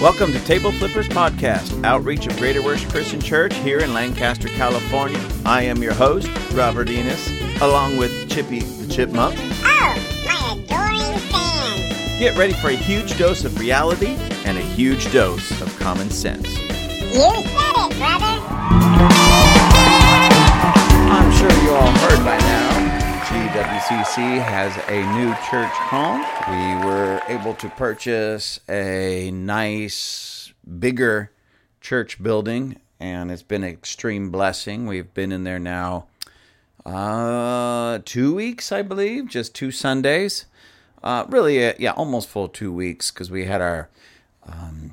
Welcome to Table Flippers Podcast, outreach of Greater Works Christian Church here in Lancaster, California. I am your host, Robert Enos, along with Chippy the Chipmunk. Oh, my adoring fans. Get ready for a huge dose of reality and a huge dose of common sense. You said it, brother. I'm sure you all heard by now. GWCC has a new church home. We were able to purchase a nice, bigger church building, and it's been an extreme blessing. We've been in there now uh, two weeks, I believe, just two Sundays. Uh, really, uh, yeah, almost full two weeks because we had our um,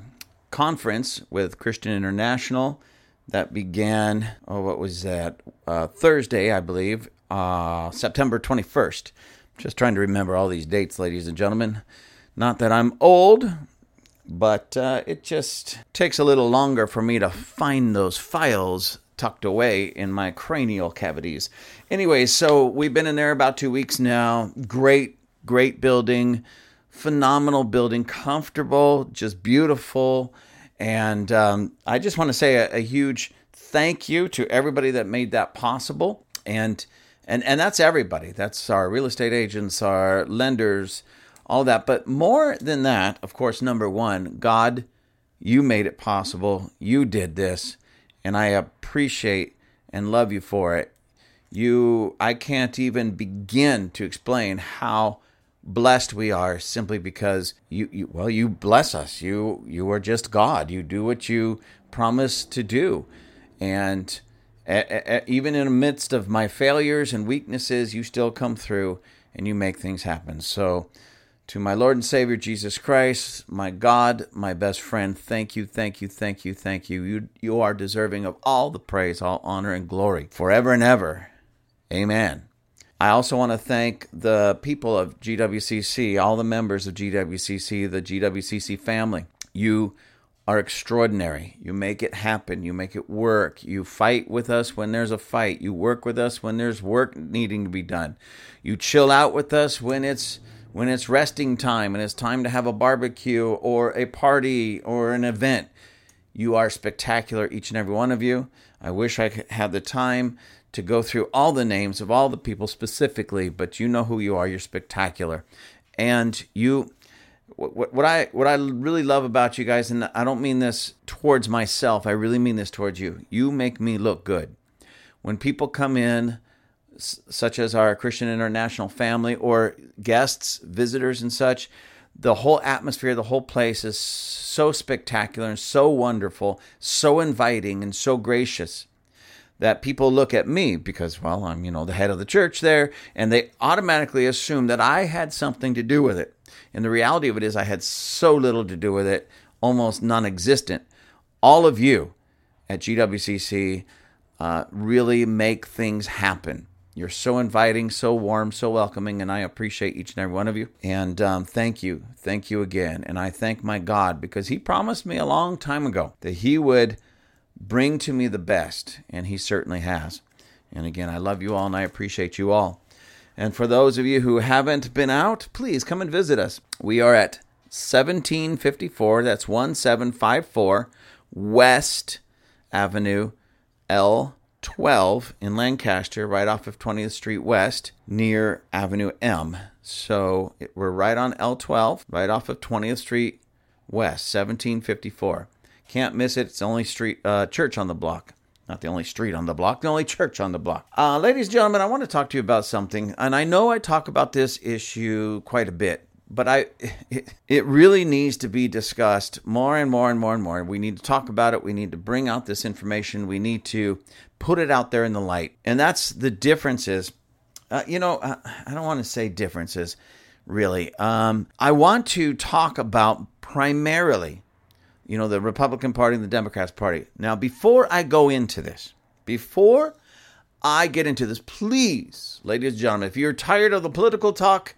conference with Christian International that began, oh, what was that? Uh, Thursday, I believe, uh, September 21st. Just trying to remember all these dates, ladies and gentlemen. Not that I'm old, but uh, it just takes a little longer for me to find those files tucked away in my cranial cavities. Anyway, so we've been in there about two weeks now. Great, great building, phenomenal building, comfortable, just beautiful. And um, I just want to say a, a huge thank you to everybody that made that possible. And and and that's everybody. That's our real estate agents, our lenders, all that. But more than that, of course, number one, God, you made it possible. You did this, and I appreciate and love you for it. You, I can't even begin to explain how blessed we are simply because you, you well you bless us you you are just god you do what you promise to do and even in the midst of my failures and weaknesses you still come through and you make things happen. So to my lord and savior jesus christ my god my best friend thank you thank you thank you thank you. You you are deserving of all the praise all honor and glory forever and ever. Amen. I also want to thank the people of GWCC, all the members of GWCC, the GWCC family. You are extraordinary. You make it happen. You make it work. You fight with us when there's a fight. You work with us when there's work needing to be done. You chill out with us when it's when it's resting time and it's time to have a barbecue or a party or an event. You are spectacular, each and every one of you. I wish I had the time to go through all the names of all the people specifically, but you know who you are. You're spectacular, and you. What, what I what I really love about you guys, and I don't mean this towards myself. I really mean this towards you. You make me look good. When people come in, such as our Christian International family or guests, visitors, and such, the whole atmosphere, the whole place is so spectacular and so wonderful, so inviting and so gracious that people look at me because, well, I'm, you know, the head of the church there, and they automatically assume that I had something to do with it. And the reality of it is, I had so little to do with it, almost non existent. All of you at GWCC uh, really make things happen. You're so inviting, so warm, so welcoming, and I appreciate each and every one of you. And um, thank you. Thank you again. And I thank my God because He promised me a long time ago that He would bring to me the best, and He certainly has. And again, I love you all and I appreciate you all. And for those of you who haven't been out, please come and visit us. We are at 1754, that's 1754 West Avenue L12 in Lancaster, right off of 20th Street West, near Avenue M. So we're right on L12, right off of 20th Street West, 1754. Can't miss it. It's the only street uh, church on the block. Not the only street on the block, the only church on the block. Uh, ladies and gentlemen, I want to talk to you about something, and I know I talk about this issue quite a bit, but I it, it really needs to be discussed more and more and more and more. We need to talk about it. We need to bring out this information. We need to put it out there in the light, and that's the differences. Uh, you know, uh, I don't want to say differences, really. Um, I want to talk about primarily you know, the Republican Party and the Democrats Party. Now, before I go into this, before I get into this, please, ladies and gentlemen, if you're tired of the political talk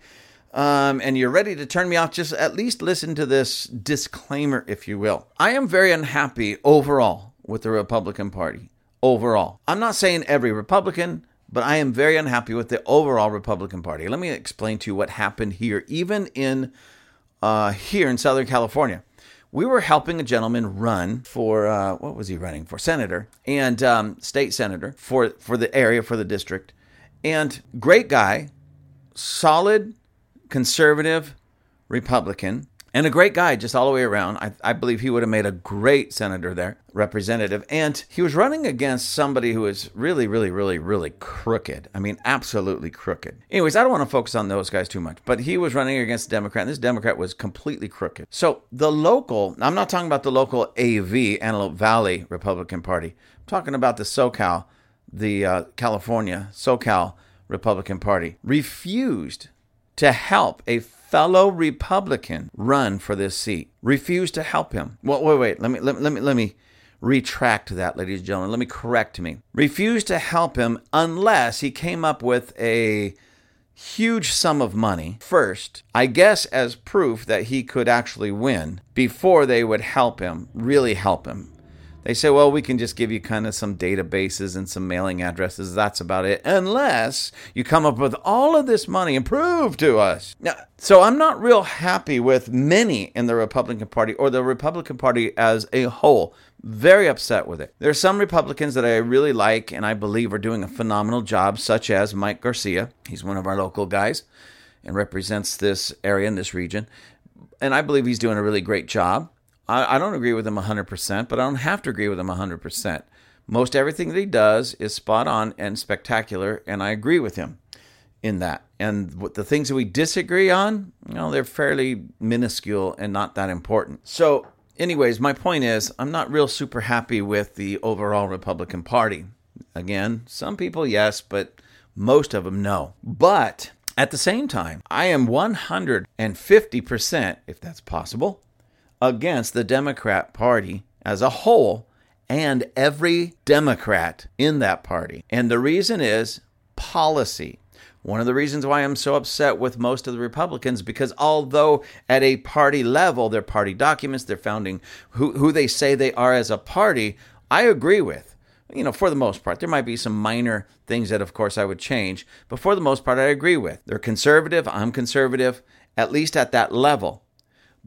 um, and you're ready to turn me off, just at least listen to this disclaimer, if you will. I am very unhappy overall with the Republican Party. Overall. I'm not saying every Republican, but I am very unhappy with the overall Republican Party. Let me explain to you what happened here, even in uh, here in Southern California we were helping a gentleman run for uh, what was he running for? Senator and um, state senator for for the area for the district, and great guy, solid conservative Republican, and a great guy just all the way around. I, I, believe he would have made a great senator there, representative. And he was running against somebody who is really, really, really, really crooked. I mean, absolutely crooked. Anyways, I don't want to focus on those guys too much, but he was running against a Democrat, and this Democrat was completely crooked. So the local, I'm not talking about the local AV, Antelope Valley Republican Party, I'm talking about the SoCal, the uh, California, SoCal Republican Party, refused to help a fellow Republican run for this seat. Refused to help him. Well, wait, wait. Let me let, let me let me retract that, ladies and gentlemen. Let me correct me. Refused to help him unless he came up with a huge sum of money first, I guess as proof that he could actually win before they would help him, really help him. They say, well, we can just give you kind of some databases and some mailing addresses. That's about it. Unless you come up with all of this money and prove to us. Now, so I'm not real happy with many in the Republican Party or the Republican Party as a whole. Very upset with it. There are some Republicans that I really like and I believe are doing a phenomenal job, such as Mike Garcia. He's one of our local guys and represents this area in this region. And I believe he's doing a really great job. I, I don't agree with him 100%, but I don't have to agree with him 100%. Most everything that he does is spot on and spectacular, and I agree with him in that. And the things that we disagree on, you know, they're fairly minuscule and not that important. So, anyways, my point is, I'm not real super happy with the overall Republican Party. Again, some people, yes, but most of them, no. But at the same time, I am 150%, if that's possible, against the Democrat Party as a whole and every Democrat in that party. And the reason is policy. One of the reasons why I'm so upset with most of the Republicans because although at a party level, their party documents, their founding, who, who they say they are as a party, I agree with. You know, for the most part, there might be some minor things that, of course, I would change, but for the most part, I agree with. They're conservative. I'm conservative, at least at that level.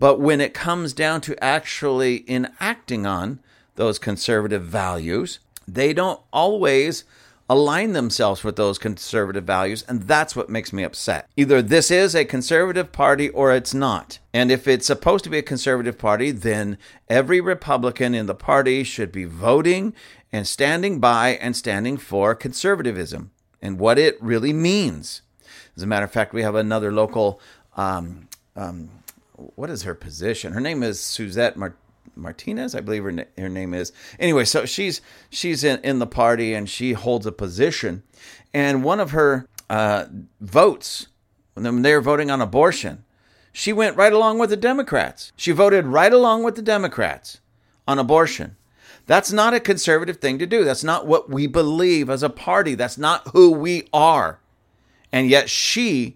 But when it comes down to actually enacting on those conservative values, they don't always align themselves with those conservative values, and that's what makes me upset. Either this is a conservative party or it's not. And if it's supposed to be a conservative party, then every Republican in the party should be voting and standing by and standing for conservatism and what it really means. As a matter of fact, we have another local um, um, what is her position? Her name is Suzette Mart- Martinez, I believe her, na- her name is. Anyway, so she's she's in, in the party and she holds a position, and one of her uh, votes when they were voting on abortion, she went right along with the Democrats. She voted right along with the Democrats on abortion. That's not a conservative thing to do. That's not what we believe as a party. That's not who we are. And yet she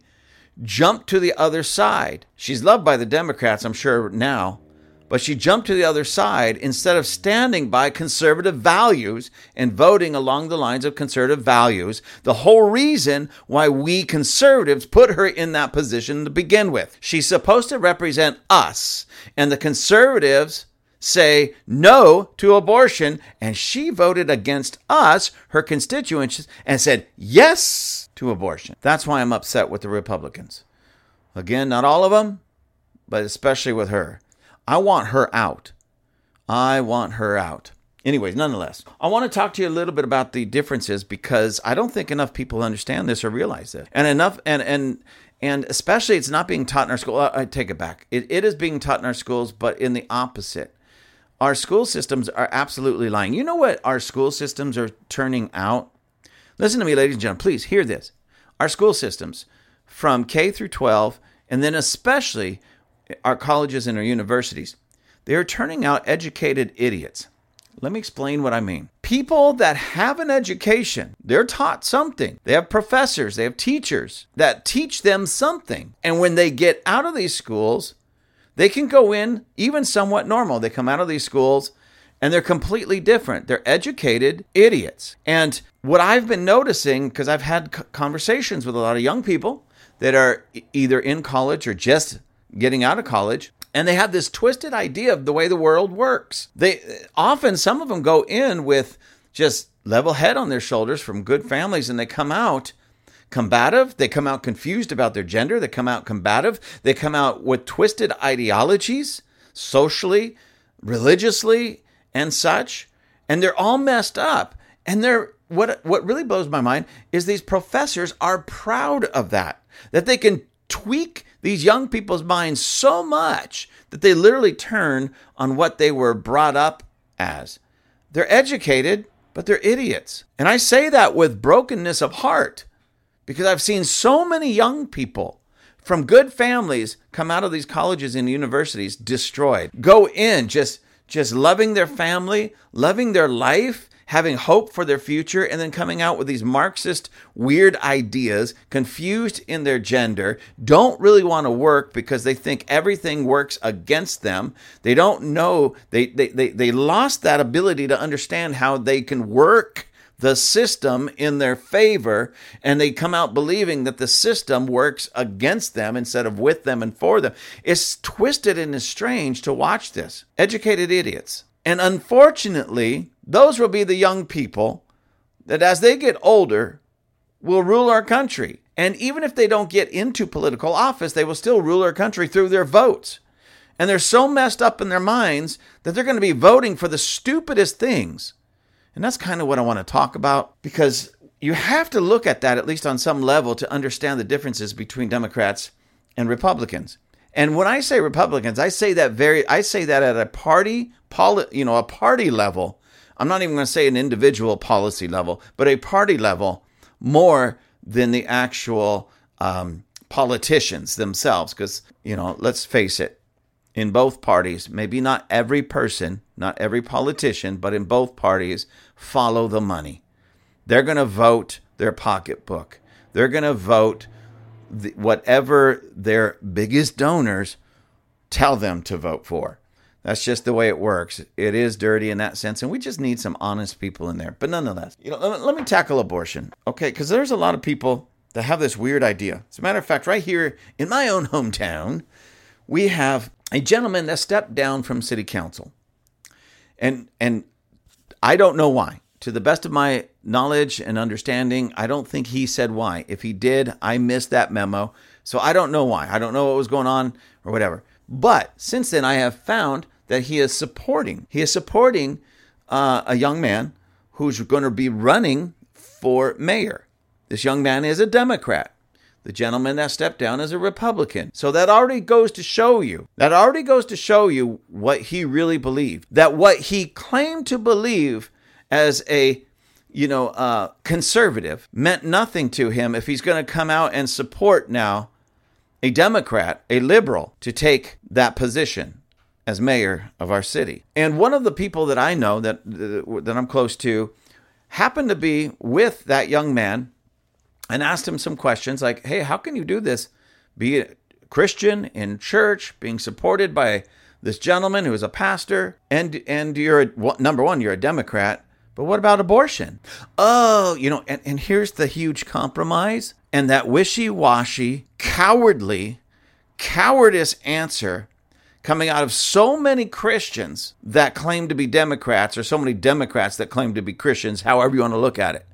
jumped to the other side. She's loved by the Democrats, I'm sure, now, but she jumped to the other side instead of standing by conservative values and voting along the lines of conservative values. The whole reason why we conservatives put her in that position to begin with. She's supposed to represent us, and the conservatives say no to abortion, and she voted against us, her constituents, and said yes to abortion. That's why I'm upset with the Republicans. Again, not all of them, but especially with her. I want her out. I want her out. Anyways, nonetheless, I want to talk to you a little bit about the differences because I don't think enough people understand this or realize this. And enough and and and especially it's not being taught in our school. I take it back. It, it is being taught in our schools, but in the opposite. Our school systems are absolutely lying. You know what our school systems are turning out? Listen to me, ladies and gentlemen. Please hear this. Our school systems, from K through 12, and then especially our colleges and our universities, they are turning out educated idiots. Let me explain what I mean. People that have an education, they're taught something. They have professors, they have teachers that teach them something. And when they get out of these schools, they can go in even somewhat normal. They come out of these schools and they're completely different. They're educated idiots. And what I've been noticing, because I've had conversations with a lot of young people that are either in college or just getting out of college, and they have this twisted idea of the way the world works. They often some of them go in with just level head on their shoulders from good families and they come out combative, they come out confused about their gender, they come out combative, they come out with twisted ideologies socially, religiously, and such, and they're all messed up. And they're what what really blows my mind is these professors are proud of that. That they can tweak these young people's minds so much that they literally turn on what they were brought up as. They're educated, but they're idiots. And I say that with brokenness of heart because I've seen so many young people from good families come out of these colleges and universities destroyed. Go in just just loving their family, loving their life, having hope for their future, and then coming out with these Marxist weird ideas, confused in their gender, don't really want to work because they think everything works against them. They don't know, they, they, they, they lost that ability to understand how they can work the system in their favor and they come out believing that the system works against them instead of with them and for them. It's twisted and it's strange to watch this. Educated idiots. And unfortunately, those will be the young people that as they get older will rule our country. And even if they don't get into political office, they will still rule our country through their votes. And they're so messed up in their minds that they're going to be voting for the stupidest things. And that's kind of what I want to talk about because you have to look at that, at least on some level, to understand the differences between Democrats and Republicans. And when I say Republicans, I say that very I say that at a party poli- you know, a party level. I'm not even going to say an individual policy level, but a party level more than the actual um, politicians themselves. Because, you know, let's face it, in both parties, maybe not every person, not every politician, but in both parties, follow the money. They're going to vote their pocketbook. They're going to vote the, whatever their biggest donors tell them to vote for. That's just the way it works. It is dirty in that sense, and we just need some honest people in there. But nonetheless, you know, let, let me tackle abortion, okay? Because there's a lot of people that have this weird idea. As a matter of fact, right here in my own hometown, we have a gentleman that stepped down from city council, and and I don't know why. To the best of my knowledge and understanding, I don't think he said why. If he did, I missed that memo. So I don't know why. I don't know what was going on or whatever. But since then, I have found that he is supporting. He is supporting uh, a young man who's going to be running for mayor. This young man is a Democrat. The gentleman that stepped down is a Republican. So that already goes to show you, that already goes to show you what he really believed. That what he claimed to believe as a you know, uh, conservative meant nothing to him if he's going to come out and support now a Democrat, a liberal, to take that position as mayor of our city. And one of the people that I know that that I'm close to happened to be with that young man and asked him some questions like, "Hey, how can you do this? Be a Christian in church, being supported by this gentleman who is a pastor, and and you're a, well, number one, you're a Democrat." But what about abortion? Oh, you know, and, and here's the huge compromise and that wishy washy, cowardly, cowardice answer coming out of so many Christians that claim to be Democrats, or so many Democrats that claim to be Christians, however you want to look at it.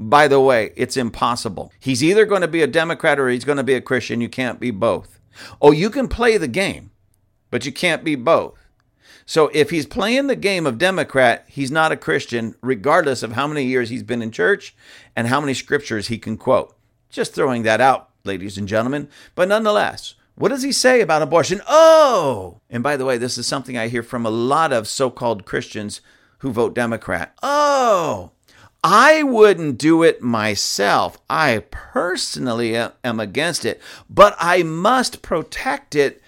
By the way, it's impossible. He's either going to be a Democrat or he's going to be a Christian. You can't be both. Oh, you can play the game, but you can't be both. So if he's playing the game of Democrat, he's not a Christian, regardless of how many years he's been in church and how many scriptures he can quote. Just throwing that out, ladies and gentlemen. But nonetheless, what does he say about abortion? Oh! And by the way, this is something I hear from a lot of so called Christians who vote Democrat. Oh! I wouldn't do it myself. I personally am against it, but I must protect it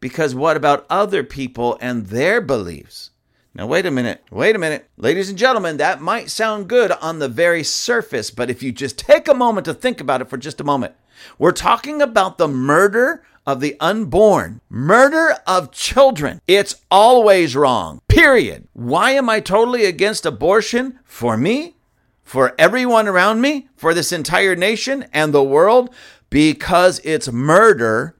because what about other people and their beliefs? Now, wait a minute. Wait a minute. Ladies and gentlemen, that might sound good on the very surface, but if you just take a moment to think about it for just a moment, we're talking about the murder of the unborn, murder of children. It's always wrong, period. Why am I totally against abortion? For me? For everyone around me? For this entire nation and the world? Because it's murder.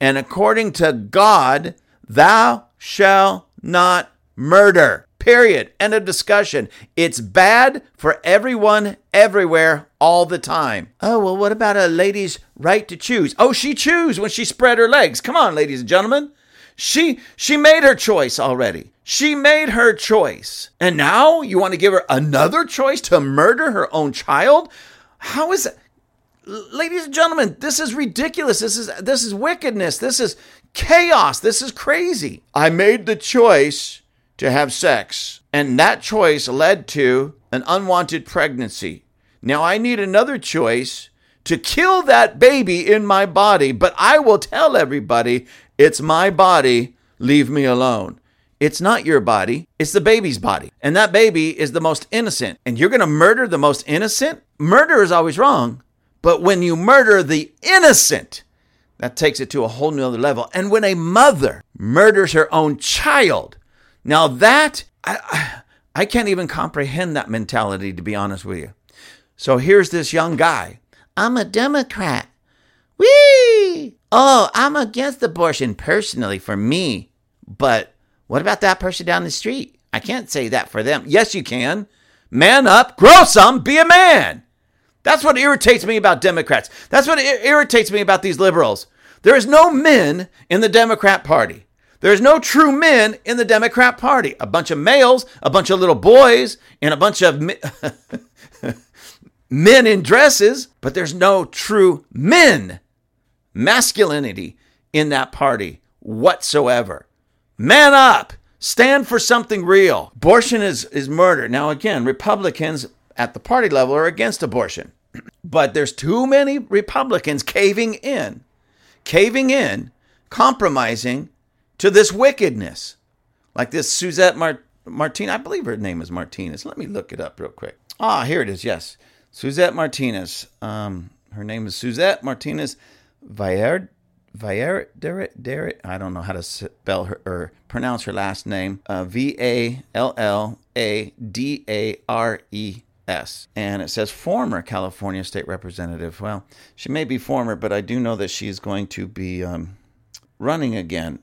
And according to God, Thou shall not murder. Period. End of discussion. It's bad for everyone, everywhere, all the time. Oh, well, what about a lady's right to choose? Oh, she chose when she spread her legs. Come on, ladies and gentlemen. She she made her choice already. She made her choice. And now you want to give her another choice to murder her own child? How is it? Ladies and gentlemen, this is ridiculous. This is this is wickedness. This is chaos. This is crazy. I made the choice to have sex, and that choice led to an unwanted pregnancy. Now I need another choice to kill that baby in my body, but I will tell everybody it's my body, leave me alone. It's not your body, it's the baby's body. And that baby is the most innocent. And you're going to murder the most innocent? Murder is always wrong. But when you murder the innocent, that takes it to a whole nother level. And when a mother murders her own child, now that I, I can't even comprehend that mentality, to be honest with you. So here's this young guy. I'm a Democrat. Whee! Oh, I'm against abortion personally for me. But what about that person down the street? I can't say that for them. Yes, you can. Man up, grow some, be a man. That's what irritates me about Democrats. That's what irritates me about these liberals. There is no men in the Democrat Party. There's no true men in the Democrat Party. A bunch of males, a bunch of little boys, and a bunch of men in dresses, but there's no true men, masculinity in that party whatsoever. Man up! Stand for something real. Abortion is, is murder. Now, again, Republicans at the party level are against abortion, but there's too many Republicans caving in, caving in, compromising to this wickedness. Like this Suzette Mart- Martinez, I believe her name is Martinez. Let me look it up real quick. Ah, here it is. Yes, Suzette Martinez. Um, her name is Suzette Martinez Vallard. Derek, I don't know how to spell her or pronounce her last name. Uh, v A L L A D A R E S. And it says former California state representative. Well, she may be former, but I do know that she's going to be um, running again.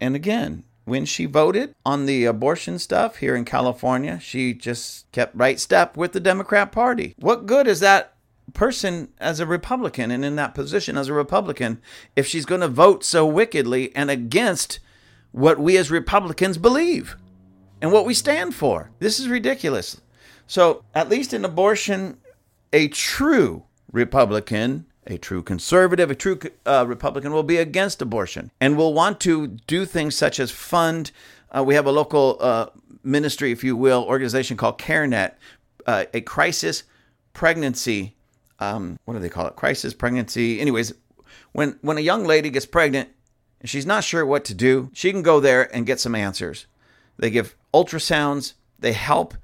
And again, when she voted on the abortion stuff here in California, she just kept right step with the Democrat Party. What good is that person as a Republican and in that position as a Republican if she's going to vote so wickedly and against what we as Republicans believe and what we stand for? This is ridiculous. So, at least in abortion, a true Republican a true conservative, a true uh, Republican will be against abortion and will want to do things such as fund. Uh, we have a local uh, ministry, if you will, organization called CareNet, uh, a crisis pregnancy. Um, what do they call it? Crisis pregnancy. Anyways, when when a young lady gets pregnant and she's not sure what to do, she can go there and get some answers. They give ultrasounds. They help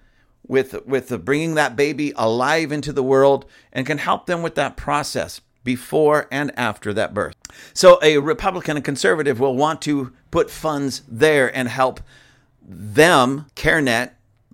with with bringing that baby alive into the world and can help them with that process before and after that birth. So a Republican and conservative will want to put funds there and help them, CareNet,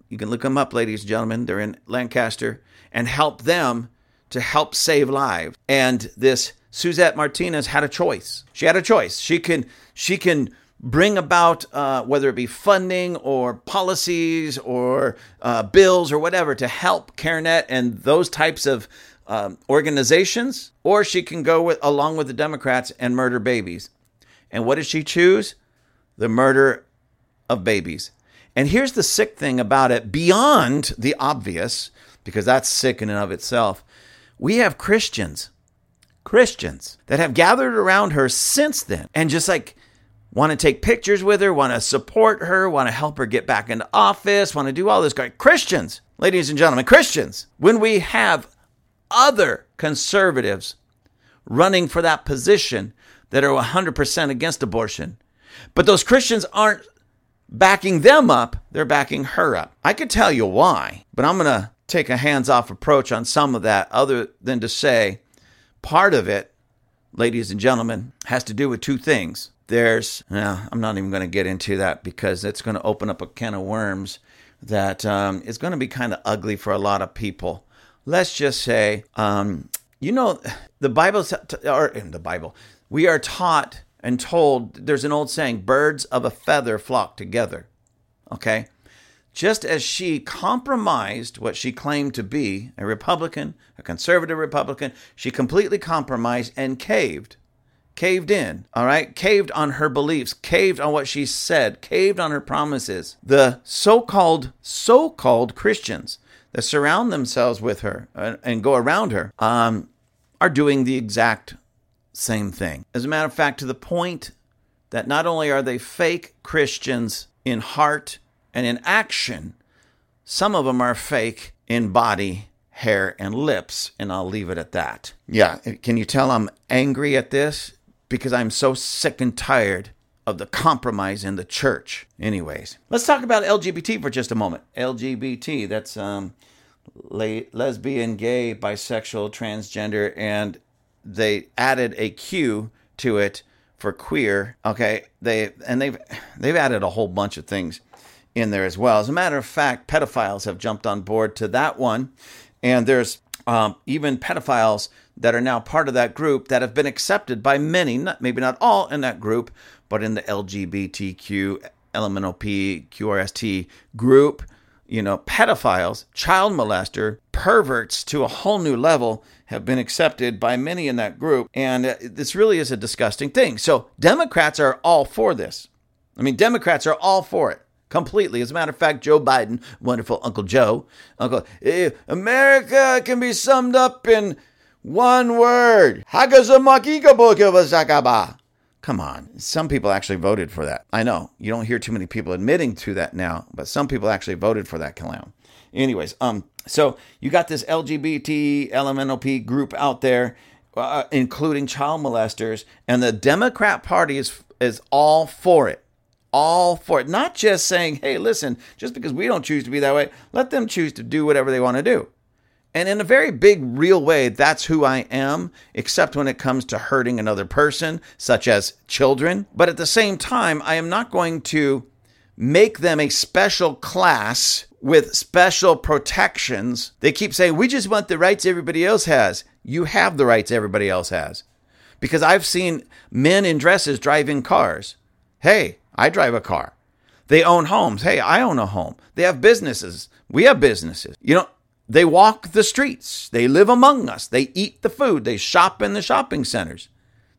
you can look them up, ladies and gentlemen, they're in Lancaster, and help them to help save lives. And this Suzette Martinez had a choice. She had a choice. She can she can bring about uh, whether it be funding or policies or uh, bills or whatever to help CareNet and those types of um, organizations, or she can go with along with the Democrats and murder babies. And what did she choose? The murder of babies. And here's the sick thing about it beyond the obvious, because that's sick in and of itself. We have Christians, Christians that have gathered around her since then and just like want to take pictures with her, want to support her, want to help her get back into office, want to do all this. Christians, ladies and gentlemen, Christians, when we have other conservatives running for that position that are 100% against abortion. But those Christians aren't backing them up, they're backing her up. I could tell you why, but I'm going to take a hands off approach on some of that, other than to say part of it, ladies and gentlemen, has to do with two things. There's, well, I'm not even going to get into that because it's going to open up a can of worms that um, is going to be kind of ugly for a lot of people let's just say, um, you know, the Bible, or in the Bible, we are taught and told there's an old saying birds of a feather flock together. Okay? Just as she compromised what she claimed to be a Republican, a conservative Republican, she completely compromised and caved. Caved in, all right? Caved on her beliefs, caved on what she said, caved on her promises. The so called, so called Christians that surround themselves with her and go around her um, are doing the exact same thing. As a matter of fact, to the point that not only are they fake Christians in heart and in action, some of them are fake in body, hair, and lips. And I'll leave it at that. Yeah, can you tell I'm angry at this? Because I'm so sick and tired of the compromise in the church. Anyways, let's talk about LGBT for just a moment. LGBT, that's um, le- lesbian, gay, bisexual, transgender, and they added a Q to it for queer. Okay, they and they've they've added a whole bunch of things in there as well. As a matter of fact, pedophiles have jumped on board to that one, and there's um, even pedophiles that are now part of that group that have been accepted by many, not, maybe not all in that group, but in the LGBTQ, LMNOP, QRST group you know, pedophiles, child molester, perverts to a whole new level have been accepted by many in that group. And uh, this really is a disgusting thing. So Democrats are all for this. I mean, Democrats are all for it completely. As a matter of fact, Joe Biden, wonderful Uncle Joe, Uncle, eh, America can be summed up in one word. Come on. Some people actually voted for that. I know. You don't hear too many people admitting to that now, but some people actually voted for that clown. Anyways, um, so you got this LGBT LMNOP group out there, uh, including child molesters, and the Democrat Party is is all for it all for it. Not just saying, hey, listen, just because we don't choose to be that way, let them choose to do whatever they want to do. And in a very big, real way, that's who I am, except when it comes to hurting another person, such as children. But at the same time, I am not going to make them a special class with special protections. They keep saying, we just want the rights everybody else has. You have the rights everybody else has. Because I've seen men in dresses driving cars. Hey, I drive a car. They own homes. Hey, I own a home. They have businesses. We have businesses. You know, they walk the streets. They live among us. They eat the food. They shop in the shopping centers.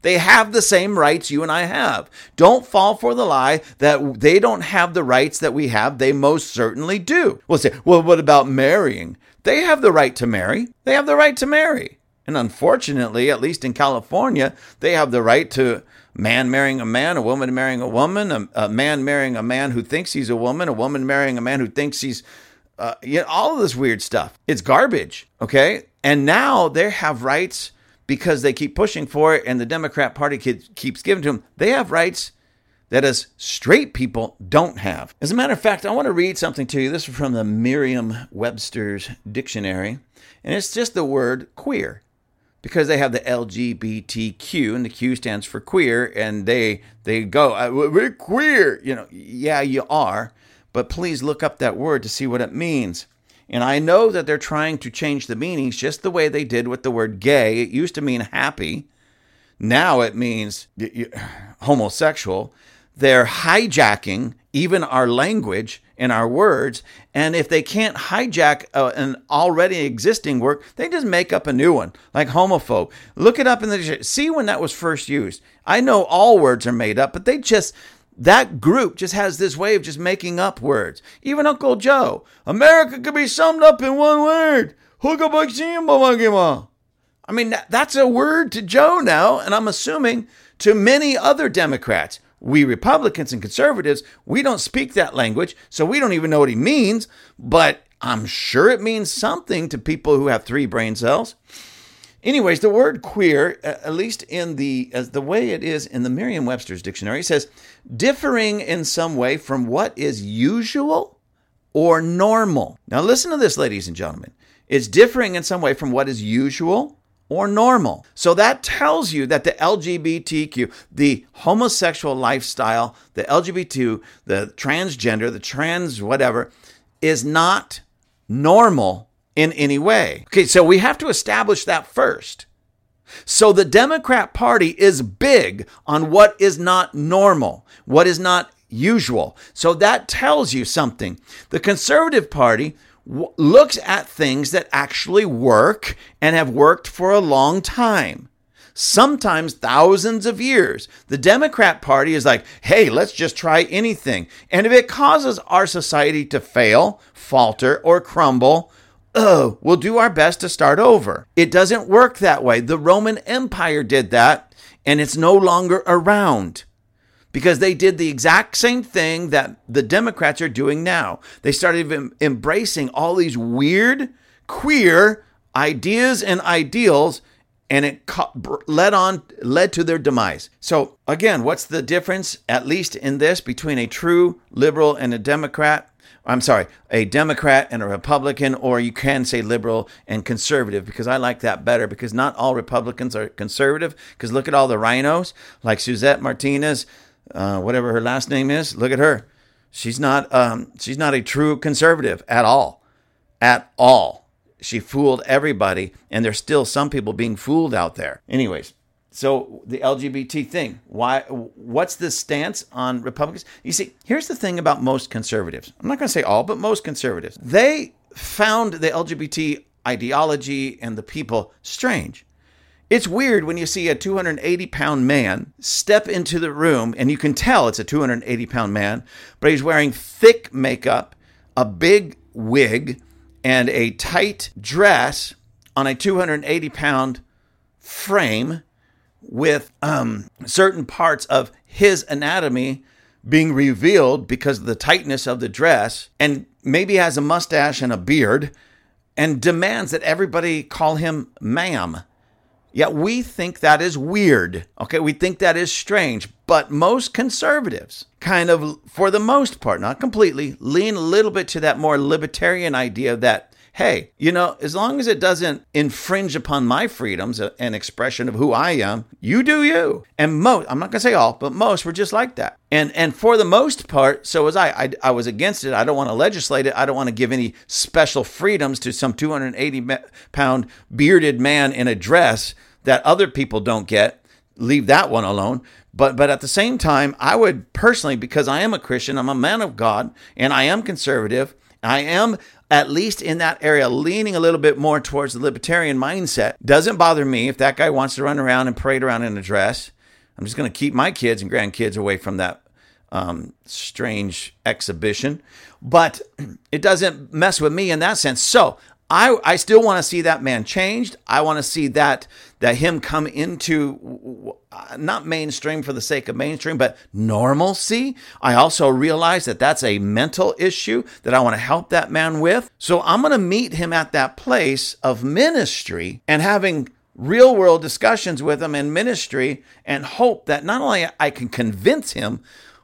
They have the same rights you and I have. Don't fall for the lie that they don't have the rights that we have. They most certainly do. We'll say, well, what about marrying? They have the right to marry. They have the right to marry. And unfortunately, at least in California, they have the right to man marrying a man, a woman marrying a woman, a, a man marrying a man who thinks he's a woman, a woman marrying a man who thinks he's uh, you know, all of this weird stuff. It's garbage. Okay. And now they have rights because they keep pushing for it and the Democrat Party keeps giving to them. They have rights that as straight people don't have. As a matter of fact, I want to read something to you. This is from the Merriam Webster's dictionary, and it's just the word queer because they have the LGBTQ and the Q stands for queer and they they go we're queer, you know. Yeah, you are but please look up that word to see what it means. And I know that they're trying to change the meanings just the way they did with the word gay. It used to mean happy, now it means homosexual. They're hijacking even our language and our words. And if they can't hijack uh, an already existing word, they just make up a new one, like homophobe. Look it up in the. See when that was first used. I know all words are made up, but they just that group just has this way of just making up words. Even Uncle Joe. America could be summed up in one word. I mean, that's a word to Joe now, and I'm assuming to many other Democrats. We Republicans and conservatives, we don't speak that language, so we don't even know what he means, but I'm sure it means something to people who have three brain cells. Anyways, the word queer, at least in the the way it is in the Merriam-Webster's dictionary, says differing in some way from what is usual or normal. Now listen to this, ladies and gentlemen. It's differing in some way from what is usual or normal. So that tells you that the LGBTQ, the homosexual lifestyle, the LGBT, the transgender, the trans whatever, is not normal in any way. Okay, so we have to establish that first. So the Democrat Party is big on what is not normal, what is not usual. So that tells you something. The Conservative Party w- looks at things that actually work and have worked for a long time. Sometimes thousands of years. The Democrat Party is like, hey, let's just try anything. And if it causes our society to fail, falter, or crumble, oh, we'll do our best to start over. It doesn't work that way. The Roman Empire did that, and it's no longer around because they did the exact same thing that the Democrats are doing now. They started em- embracing all these weird, queer ideas and ideals and it co- led on led to their demise. So again, what's the difference at least in this between a true liberal and a democrat? I'm sorry, a Democrat and a Republican, or you can say liberal and conservative, because I like that better, because not all Republicans are conservative. Because look at all the RINOs like Suzette Martinez, uh, whatever her last name is. Look at her. She's not. Um, she's not a true conservative at all, at all. She fooled everybody, and there's still some people being fooled out there. Anyways, so the LGBT thing. Why? What's the stance on Republicans? You see, here's the thing about most conservatives. I'm not going to say all, but most conservatives. They found the LGBT ideology and the people strange. It's weird when you see a 280 pound man step into the room, and you can tell it's a 280 pound man, but he's wearing thick makeup, a big wig, and a tight dress on a 280 pound frame with um, certain parts of his anatomy being revealed because of the tightness of the dress, and maybe has a mustache and a beard, and demands that everybody call him ma'am. Yet we think that is weird. Okay, we think that is strange. But most conservatives, kind of for the most part, not completely, lean a little bit to that more libertarian idea that, hey, you know, as long as it doesn't infringe upon my freedoms and expression of who I am, you do you. And most, I'm not going to say all, but most were just like that. And and for the most part, so was I. I, I was against it. I don't want to legislate it. I don't want to give any special freedoms to some 280 pound bearded man in a dress that other people don't get. Leave that one alone. But but at the same time, I would personally, because I am a Christian, I'm a man of God, and I am conservative. I am at least in that area leaning a little bit more towards the libertarian mindset. Doesn't bother me if that guy wants to run around and parade around in a dress. I'm just going to keep my kids and grandkids away from that um, strange exhibition. But it doesn't mess with me in that sense. So I, I still want to see that man changed. I want to see that that him come into not mainstream for the sake of mainstream, but normalcy. I also realize that that's a mental issue that I want to help that man with. So I'm going to meet him at that place of ministry and having real world discussions with him in ministry and hope that not only I can convince him,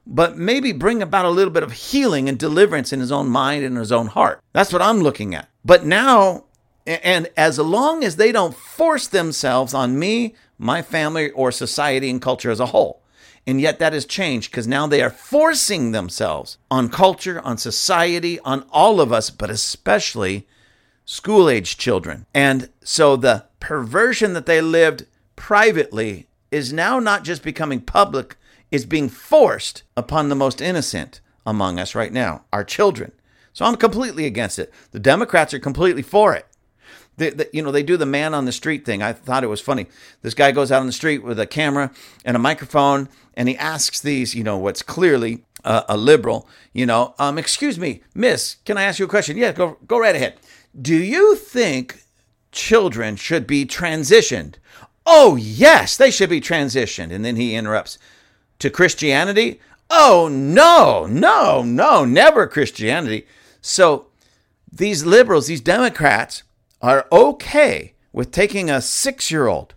but maybe bring about a little bit of healing and deliverance in his own mind and his own heart. That's what I'm looking at. But now, and as long as they don't force themselves on me, my family, or society and culture as a whole. And yet that has changed because now they are forcing themselves on culture, on society, on all of us, but especially school age children. And so the perversion that they lived privately is now not just becoming public, is being forced upon the most innocent among us right now, our children. So I'm completely against it. The Democrats are completely for it. They, they, you know, they do the man on the street thing. I thought it was funny. This guy goes out on the street with a camera and a microphone, and he asks these, you know, what's clearly a liberal, you know, um, excuse me, miss, can I ask you a question? Yeah, go, go right ahead. Do you think children should be transitioned? Oh, yes, they should be transitioned. And then he interrupts to Christianity? Oh, no, no, no, never Christianity. So these liberals, these Democrats, are okay with taking a six year old,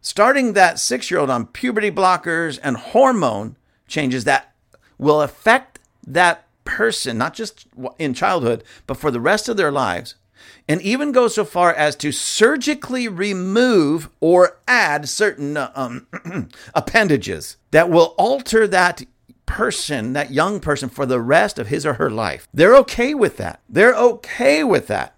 starting that six year old on puberty blockers and hormone changes that will affect that person, not just in childhood, but for the rest of their lives, and even go so far as to surgically remove or add certain um, appendages that will alter that person, that young person, for the rest of his or her life. They're okay with that. They're okay with that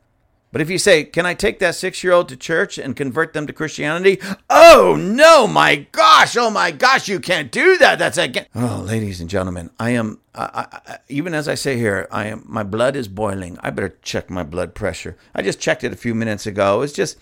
But if you say, Can I take that six year old to church and convert them to Christianity? Oh, no, my gosh. Oh, my gosh, you can't do that. That's again. Oh, ladies and gentlemen, I am, I, I, even as I say here, I am, my blood is boiling. I better check my blood pressure. I just checked it a few minutes ago. It's just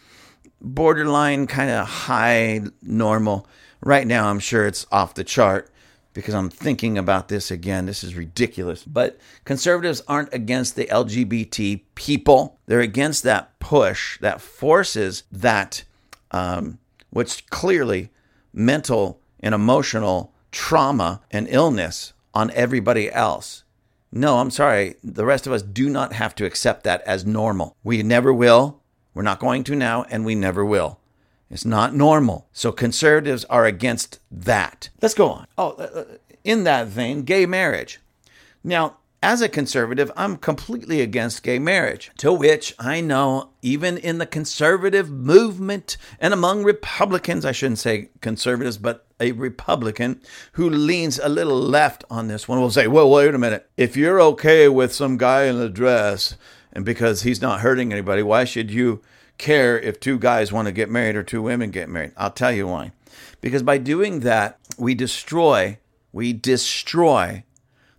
borderline kind of high normal. Right now, I'm sure it's off the chart because I'm thinking about this again. This is ridiculous. But conservatives aren't against the LGBT people, they're against that push that forces that, um, which clearly mental and emotional trauma and illness on everybody else. No, I'm sorry. The rest of us do not have to accept that as normal. We never will. We're not going to now, and we never will. It's not normal. So conservatives are against that. Let's go on. Oh, uh, uh, in that vein, gay marriage. Now, as a conservative, I'm completely against gay marriage, to which I know even in the conservative movement and among Republicans, I shouldn't say conservatives, but a Republican who leans a little left on this one will say, well, wait a minute. If you're okay with some guy in a dress and because he's not hurting anybody, why should you care if two guys want to get married or two women get married. I'll tell you why. Because by doing that, we destroy, we destroy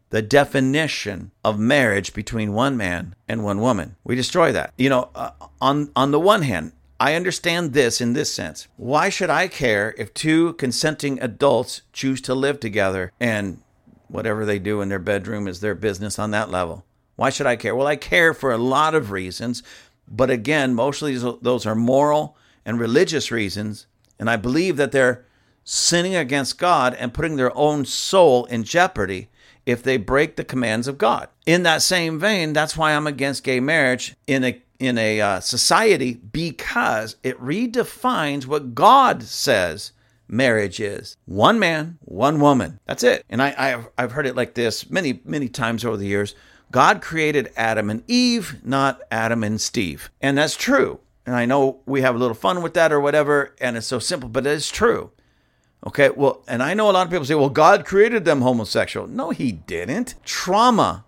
the definition of marriage between one man and one woman. We destroy that. You know, uh, on on the one hand, I understand this in this sense. Why should I care if two consenting adults choose to live together and whatever they do in their bedroom is their business on that level? Why should I care? Well, I care for a lot of reasons, but again, mostly those are moral and religious reasons. And I believe that they're sinning against God and putting their own soul in jeopardy if they break the commands of God. In that same vein, that's why I'm against gay marriage in a in a uh, society because it redefines what God says marriage is. One man, one woman. That's it. And I, I've, I've heard it like this many, many times over the years. God created Adam and Eve, not Adam and Steve. And that's true. And I know we have a little fun with that or whatever, and it's so simple, but it's true. Okay, well, and I know a lot of people say, well, God created them homosexual. No, He didn't. Trauma,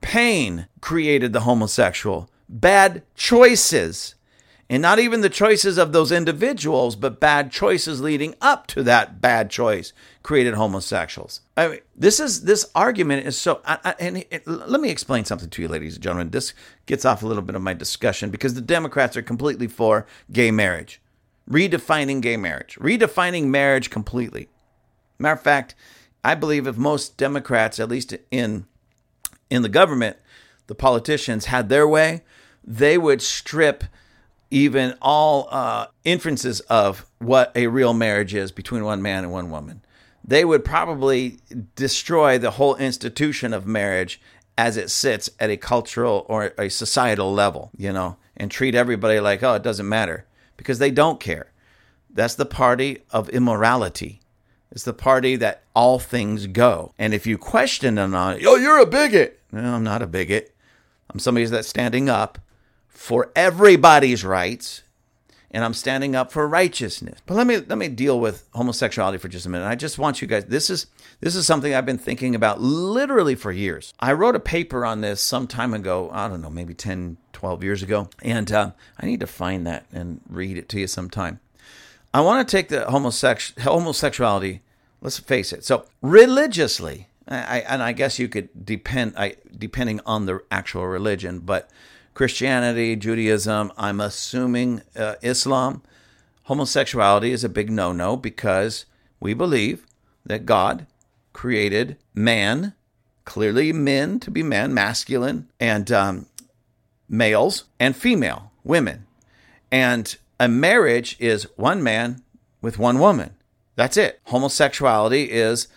pain created the homosexual. Bad choices and not even the choices of those individuals, but bad choices leading up to that bad choice created homosexuals. I mean, this is this argument is so. I, I, and it, let me explain something to you, ladies and gentlemen. This gets off a little bit of my discussion because the Democrats are completely for gay marriage, redefining gay marriage, redefining marriage completely. Matter of fact, I believe if most Democrats, at least in in the government, the politicians had their way, they would strip even all uh, inferences of what a real marriage is between one man and one woman. They would probably destroy the whole institution of marriage as it sits at a cultural or a societal level, you know, and treat everybody like, oh, it doesn't matter because they don't care. That's the party of immorality. It's the party that all things go. And if you question them uh, on oh, you're a bigot. No, I'm not a bigot. I'm somebody that's standing up for everybody's rights and I'm standing up for righteousness. But let me let me deal with homosexuality for just a minute. I just want you guys this is this is something I've been thinking about literally for years. I wrote a paper on this some time ago, I don't know, maybe 10, 12 years ago, and uh, I need to find that and read it to you sometime. I want to take the homosex- homosexuality, let's face it. So, religiously, I, and I guess you could depend I, depending on the actual religion, but Christianity, Judaism, I'm assuming uh, Islam, homosexuality is a big no no because we believe that God created man, clearly men to be men, masculine, and um, males, and female, women. And a marriage is one man with one woman. That's it. Homosexuality is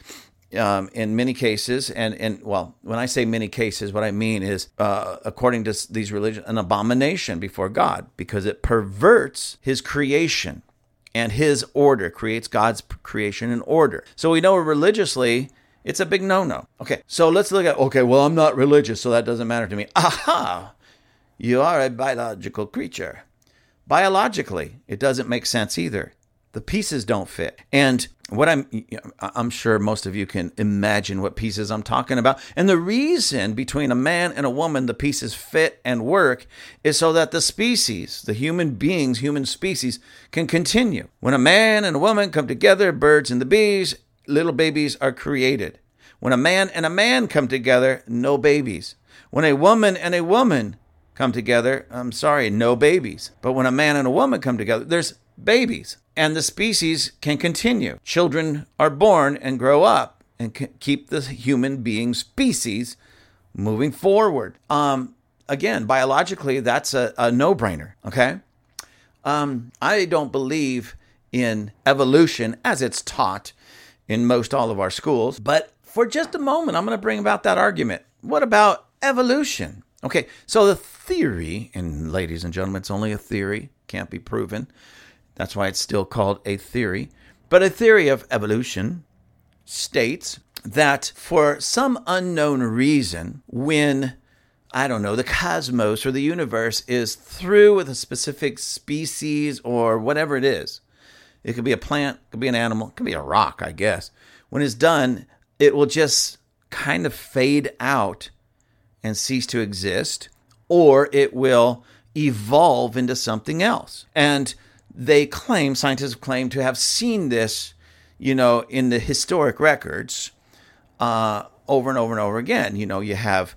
um, in many cases, and, and well, when I say many cases, what I mean is, uh, according to these religions, an abomination before God because it perverts His creation and His order, creates God's creation and order. So we know religiously it's a big no no. Okay, so let's look at, okay, well, I'm not religious, so that doesn't matter to me. Aha! You are a biological creature. Biologically, it doesn't make sense either The pieces don't fit. And what I'm I'm sure most of you can imagine what pieces I'm talking about. And the reason between a man and a woman the pieces fit and work is so that the species, the human beings, human species can continue. When a man and a woman come together, birds and the bees, little babies are created. When a man and a man come together, no babies. When a woman and a woman come together, I'm sorry, no babies. But when a man and a woman come together, there's babies. And the species can continue. Children are born and grow up and keep the human being species moving forward. Um, again, biologically, that's a, a no brainer, okay? Um, I don't believe in evolution as it's taught in most all of our schools, but for just a moment, I'm going to bring about that argument. What about evolution. Okay, so the theory, and ladies and gentlemen, it's only a theory, can't be proven. That's why it's still called a theory. But a theory of evolution states that for some unknown reason, when I don't know, the cosmos or the universe is through with a specific species or whatever it is. It could be a plant, it could be an animal, it could be a rock, I guess. When it's done, it will just kind of fade out and cease to exist, or it will evolve into something else. And they claim, scientists claim to have seen this, you know, in the historic records uh, over and over and over again. You know, you have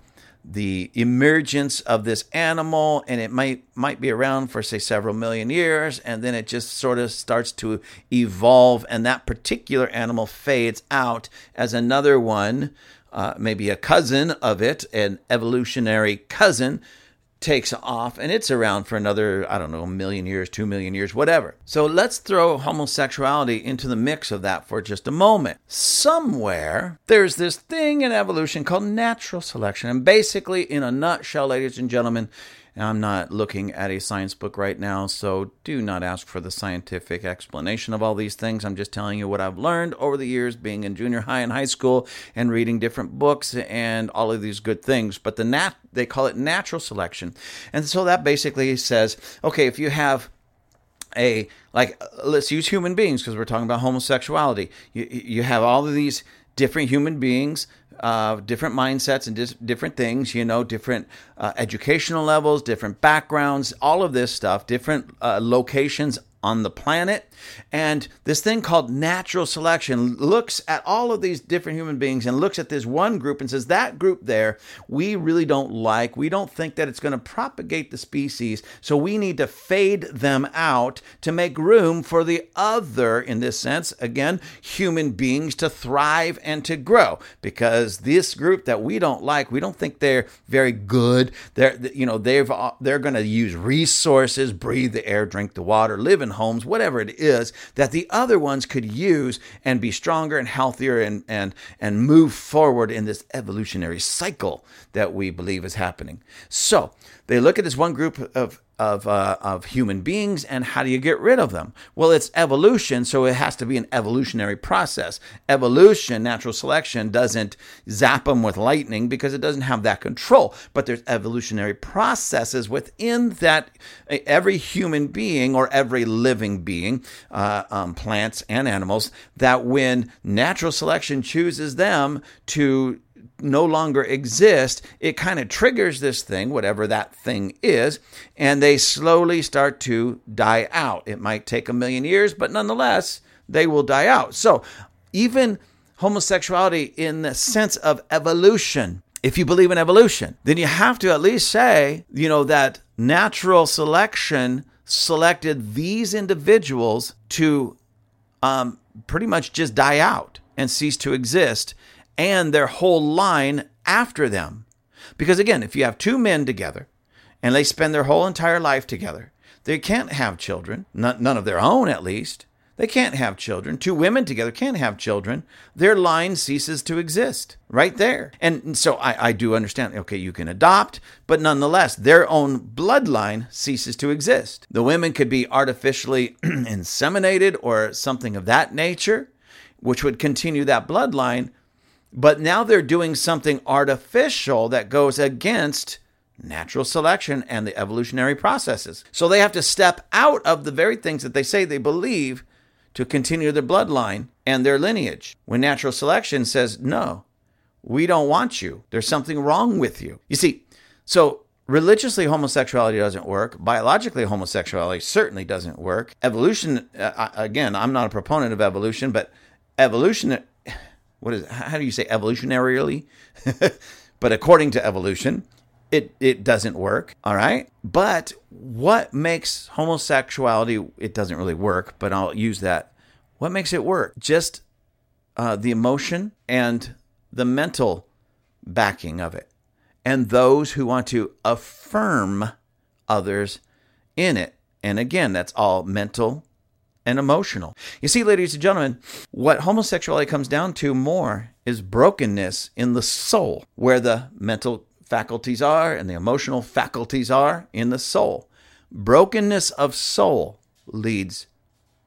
the emergence of this animal and it might might be around for say several million years and then it just sort of starts to evolve and that particular animal fades out as another one uh, maybe a cousin of it, an evolutionary cousin, takes off and it's around for another, I don't know, a million years, two million years, whatever. So let's throw homosexuality into the mix of that for just a moment. Somewhere there's this thing in evolution called natural selection. And basically, in a nutshell, ladies and gentlemen, I'm not looking at a science book right now, so do not ask for the scientific explanation of all these things. I'm just telling you what I've learned over the years being in junior high and high school and reading different books and all of these good things. But the nat they call it natural selection. And so that basically says, okay, if you have a like let's use human beings because we're talking about homosexuality. You you have all of these different human beings uh, different mindsets and dis- different things, you know, different uh, educational levels, different backgrounds, all of this stuff, different uh, locations on the planet. And this thing called natural selection looks at all of these different human beings and looks at this one group and says, that group there, we really don't like. We don't think that it's going to propagate the species. So we need to fade them out to make room for the other, in this sense, again, human beings to thrive and to grow. Because this group that we don't like, we don't think they're very good. They're, you know, they've, they're going to use resources, breathe the air, drink the water, live in homes, whatever it is, that the other ones could use and be stronger and healthier and, and, and move forward in this evolutionary cycle that we believe is happening. So they look at this one group of of uh, of human beings and how do you get rid of them? Well it's evolution so it has to be an evolutionary process. Evolution natural selection doesn't zap them with lightning because it doesn't have that control. But there's evolutionary processes within that every human being or every living being uh, um, plants and animals that when natural selection chooses them to no longer exist, it kind of triggers this thing, whatever that thing is, and they slowly start to die out. It might take a million years, but nonetheless, they will die out. So, even homosexuality in the sense of evolution, if you believe in evolution, then you have to at least say, you know, that natural selection selected these individuals to um, pretty much just die out and cease to exist and their whole line after them. Because again, if you have two men together and they spend their whole entire life together, they can't have children, none of their own at least. They can't have children. Two women together can't have children. Their line ceases to exist right there. And so I, I, do understand, okay, you can adopt, but nonetheless, their own bloodline ceases to exist. The women could be artificially inseminated or something of that nature, which would continue that bloodline, but now they're doing something artificial that goes against natural selection and the evolutionary processes. So they have to step out of the very things that they say they believe to continue their bloodline and their lineage. When natural selection says, no, we don't want you. There's something wrong with you. You see, so religiously homosexuality doesn't work. Biologically, homosexuality certainly doesn't work. Evolution, uh, again, I'm not a proponent of evolution, but evolution, what is, how do you say evolutionarily? but according to evolution, it it doesn't work all right? But what makes homosexuality it doesn't really work but i'll use that. What makes it work? Just uh, the emotion and the mental backing of it and those who want to affirm others in it. And again that's all mental and emotional you see ladies and gentlemen what homosexuality comes down to more is brokenness in the soul where the mental faculties are and the emotional faculties are in the soul. Brokenness of soul leads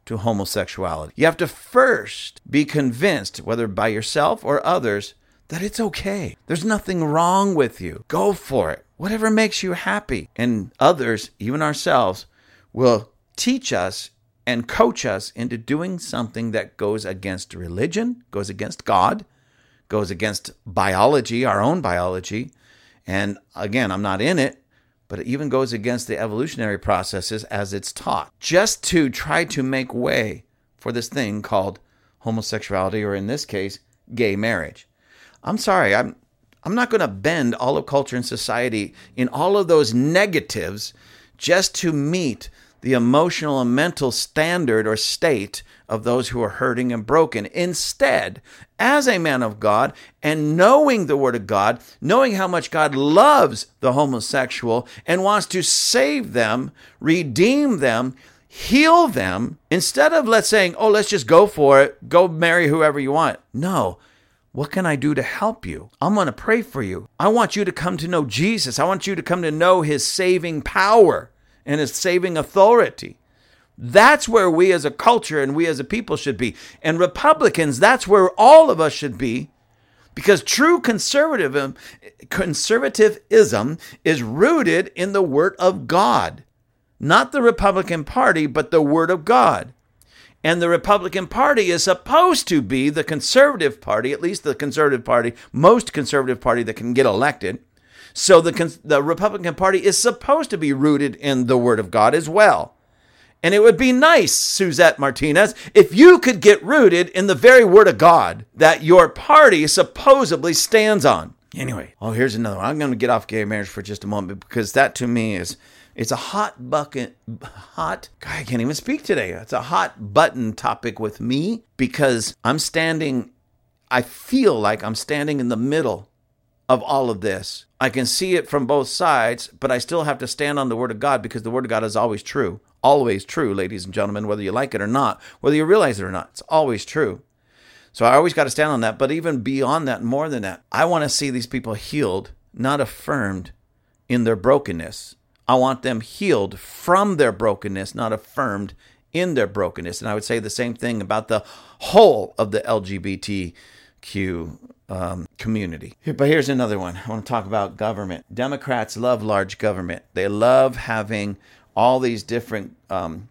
to homosexuality. You have to first be convinced, whether by yourself or others, that it's okay. There's nothing wrong with you. Go for it. Whatever makes you happy. And others, even ourselves, will teach us and coach us into doing something that goes against religion, goes against God, goes against biology, our own biology, and again, I'm not in it, but it even goes against the evolutionary processes as it's taught, just to try to make way for this thing called homosexuality, or in this case, gay marriage. I'm sorry, I'm I'm not going to bend all of culture and society in all of those negatives just to meet the emotional and mental standard or state of those who are hurting and broken. Instead, as a man of God and knowing the Word of God, knowing how much God loves the homosexual and wants to save them, redeem them, heal them, instead of let's saying, oh, let's just go for it, go marry whoever you want. No. What can I do to help you? I'm going to pray for you. I want you to come to know Jesus. I want you to come to know his saving power and his saving authority. That's where we as a culture and we as a people should be. And Republicans, that's where all of us should be. Because true conservatism, conservatism is rooted in the Word of God. Not the Republican Party, but the Word of God. And the Republican Party is supposed to be the conservative party, at least the conservative party, most conservative party that can get elected. So the, the Republican Party is supposed to be rooted in the Word of God as well. And it would be nice, Suzette Martinez, if you could get rooted in the very word of God that your party supposedly stands on. Anyway, oh, here's another one. I'm going to get off gay marriage for just a moment because that to me is it's a hot bucket, hot. I can't even speak today. It's a hot button topic with me because I'm standing. I feel like I'm standing in the middle of all of this. I can see it from both sides, but I still have to stand on the Word of God because the Word of God is always true always true, ladies and gentlemen, whether you like it or not, whether you realize it or not. It's always true. So I always got to stand on that. But even beyond that, more than that, I want to see these people healed, not affirmed in their brokenness. I want them healed from their brokenness, not affirmed in their brokenness. And I would say the same thing about the whole of the LGBTQ um, community. But here's another one. I want to talk about government. Democrats love large government, they love having all these different um,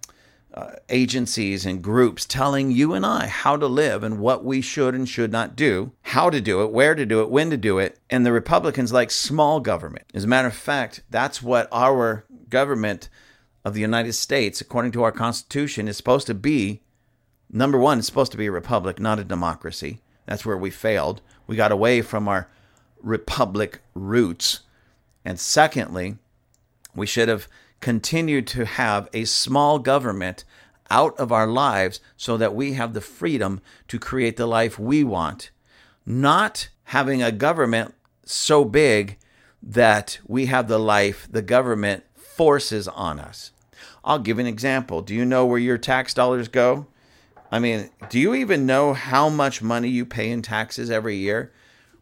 uh, agencies and groups telling you and I how to live and what we should and should not do, how to do it, where to do it, when to do it. And the Republicans like small government. As a matter of fact, that's what our government of the United States, according to our Constitution, is supposed to be. Number one, it's supposed to be a republic, not a democracy. That's where we failed. We got away from our republic roots. And secondly, we should have continued to have a small government out of our lives so that we have the freedom to create the life we want, not having a government so big that we have the life the government forces on us. I'll give an example. Do you know where your tax dollars go? I mean, do you even know how much money you pay in taxes every year?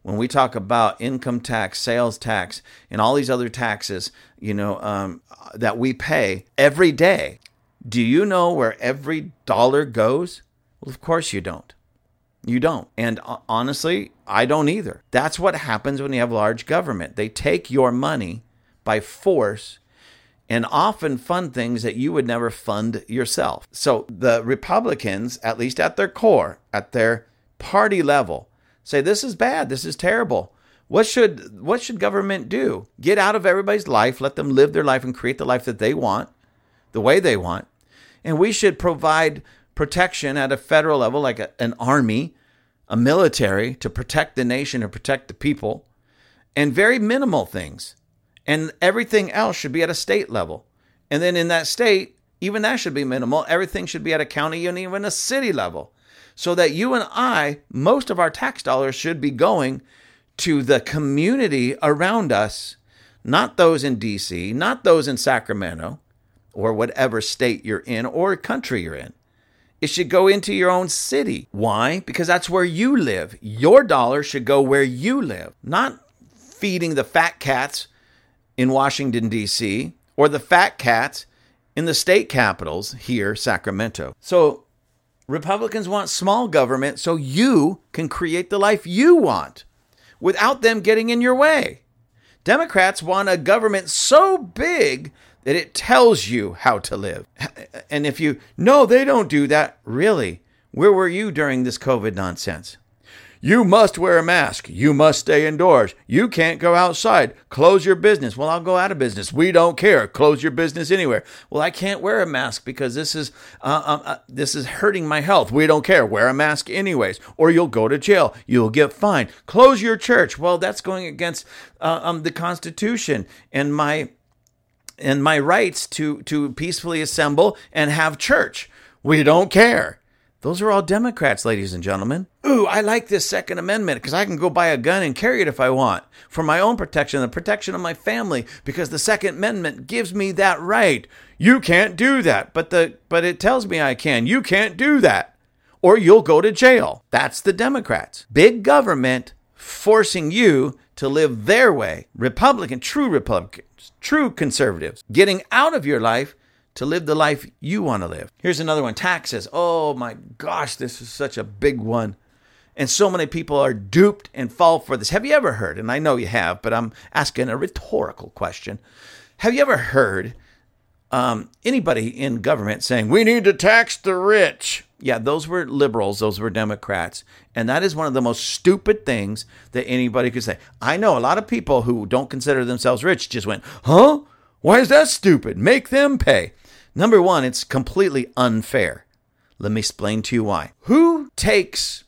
when we talk about income tax, sales tax, and all these other taxes, you know, um, that we pay every day, do you know where every dollar goes? Well, of course you don't. You don't. And honestly, I don't either. That's what happens when you have large government. They take your money by force and often fund things that you would never fund yourself. So the Republicans, at least at their core, at their party level, say this is bad, this is terrible. What should what should government do? Get out of everybody's life, let them live their life and create the life that they want, the way they want. And we should provide protection at a federal level like a, an army, a military to protect the nation and protect the people, and very minimal things. And everything else should be at a state level. And then in that state, even that should be minimal. Everything should be at a county and even a city level. So that you and I, most of our tax dollars should be going to the community around us, not those in DC, not those in Sacramento or whatever state you're in or country you're in. It should go into your own city. Why? Because that's where you live. Your dollar should go where you live, not feeding the fat cats in Washington, D.C., or the fat cats in the state capitals here, Sacramento. So Republicans want small government so you can create the life you want without them getting in your way. Democrats want a government so big that it tells you how to live. And if you, no, they don't do that, really, where were you during this COVID nonsense? You must wear a mask. You must stay indoors. You can't go outside. Close your business. Well, I'll go out of business. We don't care. Close your business anywhere. Well, I can't wear a mask because this is uh, um, uh, this is hurting my health. We don't care. Wear a mask anyways, or you'll go to jail. You'll get fined. Close your church. Well, that's going against uh, um, the Constitution and my and my rights to to peacefully assemble and have church. We don't care. Those are all Democrats, ladies and gentlemen. Ooh, I like this Second Amendment because I can go buy a gun and carry it if I want for my own protection, the protection of my family, because the Second Amendment gives me that right. You can't do that, but the but it tells me I can. You can't do that, or you'll go to jail. That's the Democrats. Big government forcing you to live their way. Republican, true Republicans, true conservatives, getting out of your life to live the life you want to live. Here's another one taxes. Oh my gosh, this is such a big one. And so many people are duped and fall for this. Have you ever heard, and I know you have, but I'm asking a rhetorical question. Have you ever heard um, anybody in government saying, we need to tax the rich? Yeah, those were liberals, those were Democrats. And that is one of the most stupid things that anybody could say. I know a lot of people who don't consider themselves rich just went, huh? Why is that stupid? Make them pay. Number one, it's completely unfair. Let me explain to you why. Who takes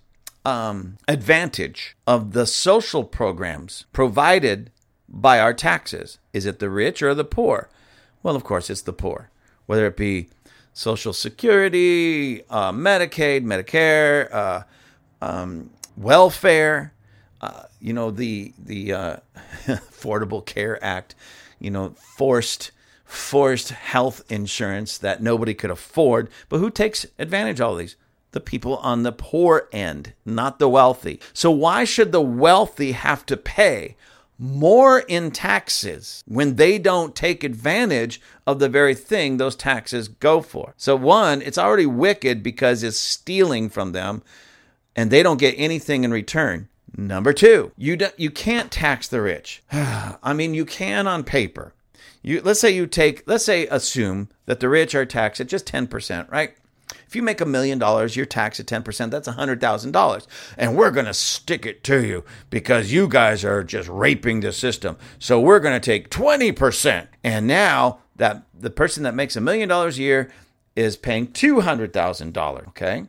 um, advantage of the social programs provided by our taxes? Is it the rich or the poor? Well, of course, it's the poor, whether it be Social Security, uh, Medicaid, Medicare, uh, um, welfare. Uh, you know the the uh, Affordable Care Act. You know forced forced health insurance that nobody could afford. But who takes advantage of all these? The people on the poor end, not the wealthy. So why should the wealthy have to pay more in taxes when they don't take advantage of the very thing those taxes go for? So one, it's already wicked because it's stealing from them and they don't get anything in return. Number two, you, do, you can't tax the rich. I mean, you can on paper. You let's say you take let's say assume that the rich are taxed at just 10%, right? If you make a million dollars, you're taxed at 10%, that's $100,000. And we're going to stick it to you because you guys are just raping the system. So we're going to take 20%. And now that the person that makes a million dollars a year is paying $200,000, okay?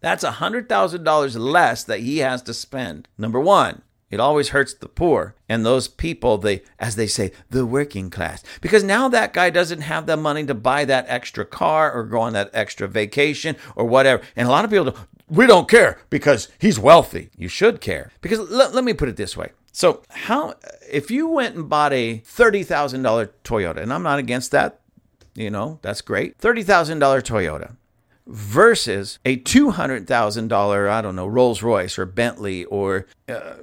That's $100,000 less that he has to spend. Number 1, it always hurts the poor and those people, they, as they say, the working class. Because now that guy doesn't have the money to buy that extra car or go on that extra vacation or whatever. And a lot of people, don't, we don't care because he's wealthy. You should care. Because let, let me put it this way. So, how if you went and bought a $30,000 Toyota, and I'm not against that, you know, that's great. $30,000 Toyota versus a $200,000, I don't know, Rolls Royce or Bentley or uh,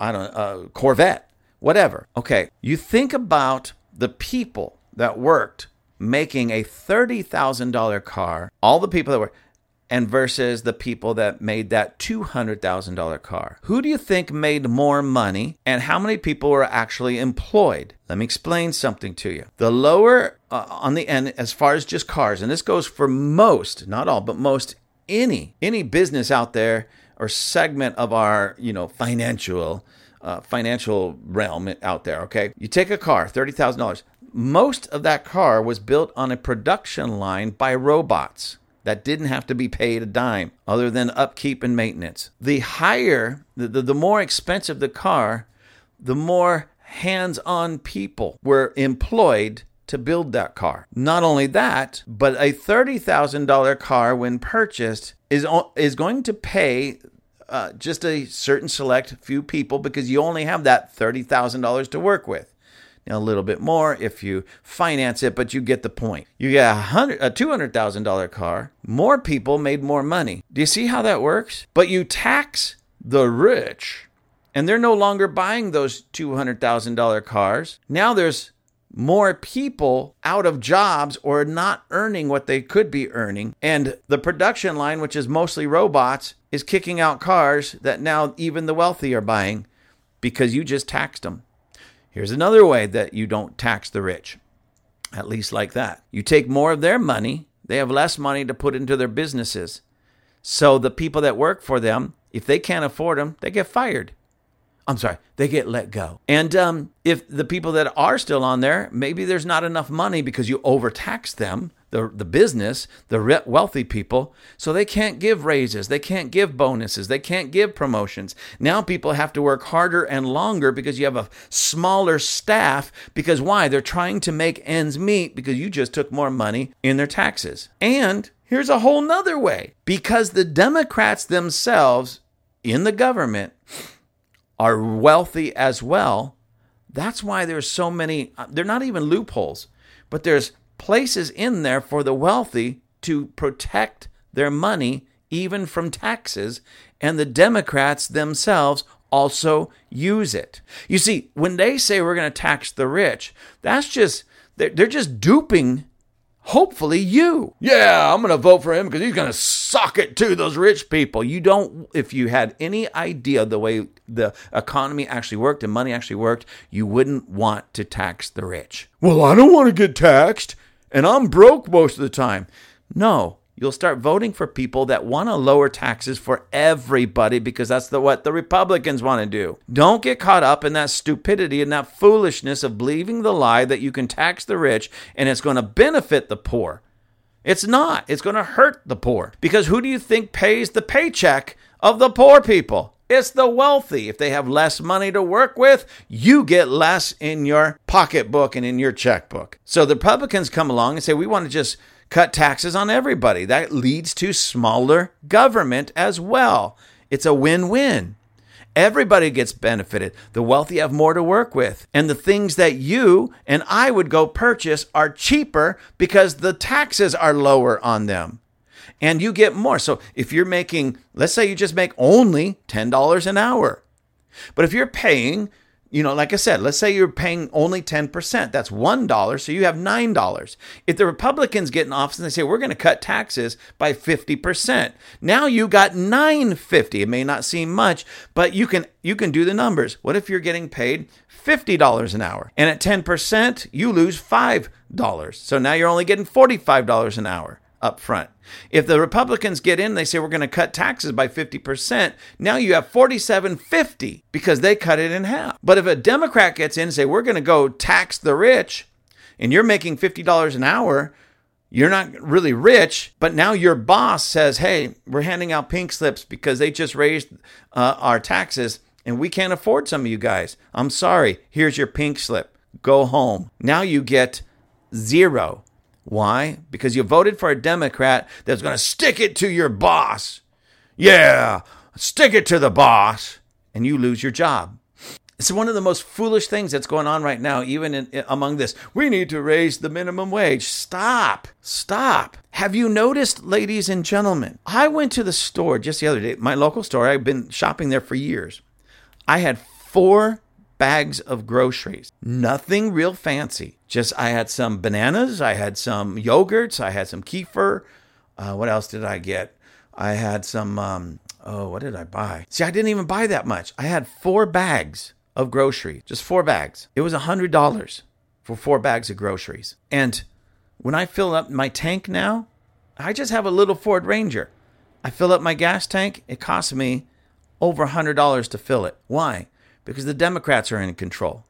I don't know, Corvette, whatever. Okay, you think about the people that worked making a $30,000 car, all the people that were, and versus the people that made that $200,000 car. Who do you think made more money and how many people were actually employed? Let me explain something to you. The lower uh, on the end, as far as just cars, and this goes for most, not all, but most any any business out there or segment of our you know financial uh, financial realm out there. Okay, you take a car, thirty thousand dollars. Most of that car was built on a production line by robots that didn't have to be paid a dime other than upkeep and maintenance. The higher, the, the, the more expensive the car, the more hands on people were employed to build that car. Not only that, but a $30,000 car, when purchased, is, is going to pay uh, just a certain select few people because you only have that $30,000 to work with Now, a little bit more if you finance it, but you get the point. You get a hundred, a two hundred thousand dollar car. More people made more money. Do you see how that works? But you tax the rich, and they're no longer buying those two hundred thousand dollar cars. Now there's more people out of jobs or not earning what they could be earning. And the production line, which is mostly robots, is kicking out cars that now even the wealthy are buying because you just taxed them. Here's another way that you don't tax the rich, at least like that. You take more of their money, they have less money to put into their businesses. So the people that work for them, if they can't afford them, they get fired. I'm sorry, they get let go. And um, if the people that are still on there, maybe there's not enough money because you overtax them, the, the business, the wealthy people, so they can't give raises, they can't give bonuses, they can't give promotions. Now people have to work harder and longer because you have a smaller staff. Because why? They're trying to make ends meet because you just took more money in their taxes. And here's a whole nother way because the Democrats themselves in the government are wealthy as well. That's why there's so many, uh, they're not even loopholes, but there's places in there for the wealthy to protect their money even from taxes, and the Democrats themselves also use it. You see, when they say we're going to tax the rich, that's just they're, they're just duping hopefully you. Yeah, I'm going to vote for him because he's going to suck it to those rich people. You don't, if you had any idea the way the economy actually worked and money actually worked, you wouldn't want to tax the rich. Well, I don't want to get taxed and I'm broke most of the time. No, you'll start voting for people that want to lower taxes for everybody because that's the, what the Republicans want to do. Don't get caught up in that stupidity and that foolishness of believing the lie that you can tax the rich and it's going to benefit the poor. It's not. It's going to hurt the poor. Because who do you think pays the paycheck of the poor people? It's the wealthy. If they have less money to work with, you get less in your pocketbook and in your checkbook. So the Republicans come along and say, we want to just cut taxes on everybody. That leads to smaller government as well. It's a win win. Everybody gets benefited. The wealthy have more to work with. And the things that you and I would go purchase are cheaper because the taxes are lower on them and you get more. So if you're making, let's say you just make only $10 an hour, but if you're paying, you know, like I said, let's say you're paying only 10%, that's $1, so you have $9. If the Republicans get in office and they say, we're going to cut taxes by 50%, now you got 950. It may not seem much, but you can you can do the numbers. What if you're getting paid $50 an hour? And at 10%, you lose $5. So now you're only getting $45 an hour up front. If the Republicans get in, they say we're going to cut taxes by 50%. Now you have 4750 because they cut it in half. But if a Democrat gets in and say we're going to go tax the rich and you're making $50 an hour, you're not really rich, but now your boss says, "Hey, we're handing out pink slips because they just raised uh, our taxes and we can't afford some of you guys. I'm sorry. Here's your pink slip. Go home." Now you get zero why? Because you voted for a Democrat that's going to stick it to your boss. Yeah, stick it to the boss, and you lose your job. It's one of the most foolish things that's going on right now, even in, among this. We need to raise the minimum wage. Stop. Stop. Have you noticed, ladies and gentlemen? I went to the store just the other day, my local store. I've been shopping there for years. I had four bags of groceries. Nothing real fancy. Just I had some bananas, I had some yogurts, I had some kefir. Uh, what else did I get? I had some, um, oh, what did I buy? See, I didn't even buy that much. I had four bags of groceries, just four bags. It was a $100 for four bags of groceries. And when I fill up my tank now, I just have a little Ford Ranger. I fill up my gas tank, it costs me over a $100 to fill it. Why? Because the Democrats are in control.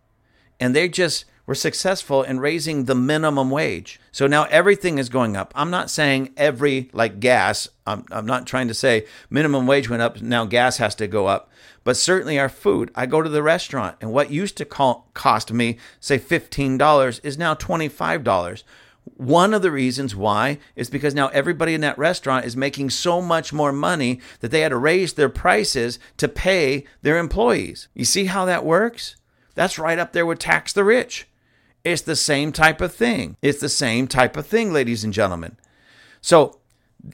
And they just were successful in raising the minimum wage. So now everything is going up. I'm not saying every, like gas, I'm, I'm not trying to say minimum wage went up, now gas has to go up. But certainly our food. I go to the restaurant, and what used to call, cost me, say, $15 is now $25. One of the reasons why is because now everybody in that restaurant is making so much more money that they had to raise their prices to pay their employees. You see how that works? That's right up there with tax the rich. It's the same type of thing. It's the same type of thing, ladies and gentlemen. So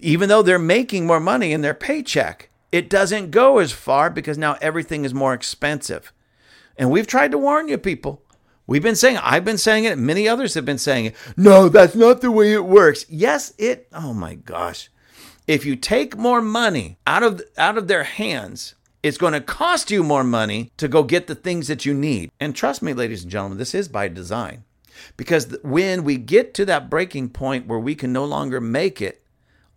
even though they're making more money in their paycheck, it doesn't go as far because now everything is more expensive. And we've tried to warn you people. We've been saying, I've been saying it, many others have been saying it. No, that's not the way it works. Yes, it, oh my gosh. If you take more money out of, out of their hands, it's going to cost you more money to go get the things that you need. And trust me, ladies and gentlemen, this is by design. Because when we get to that breaking point where we can no longer make it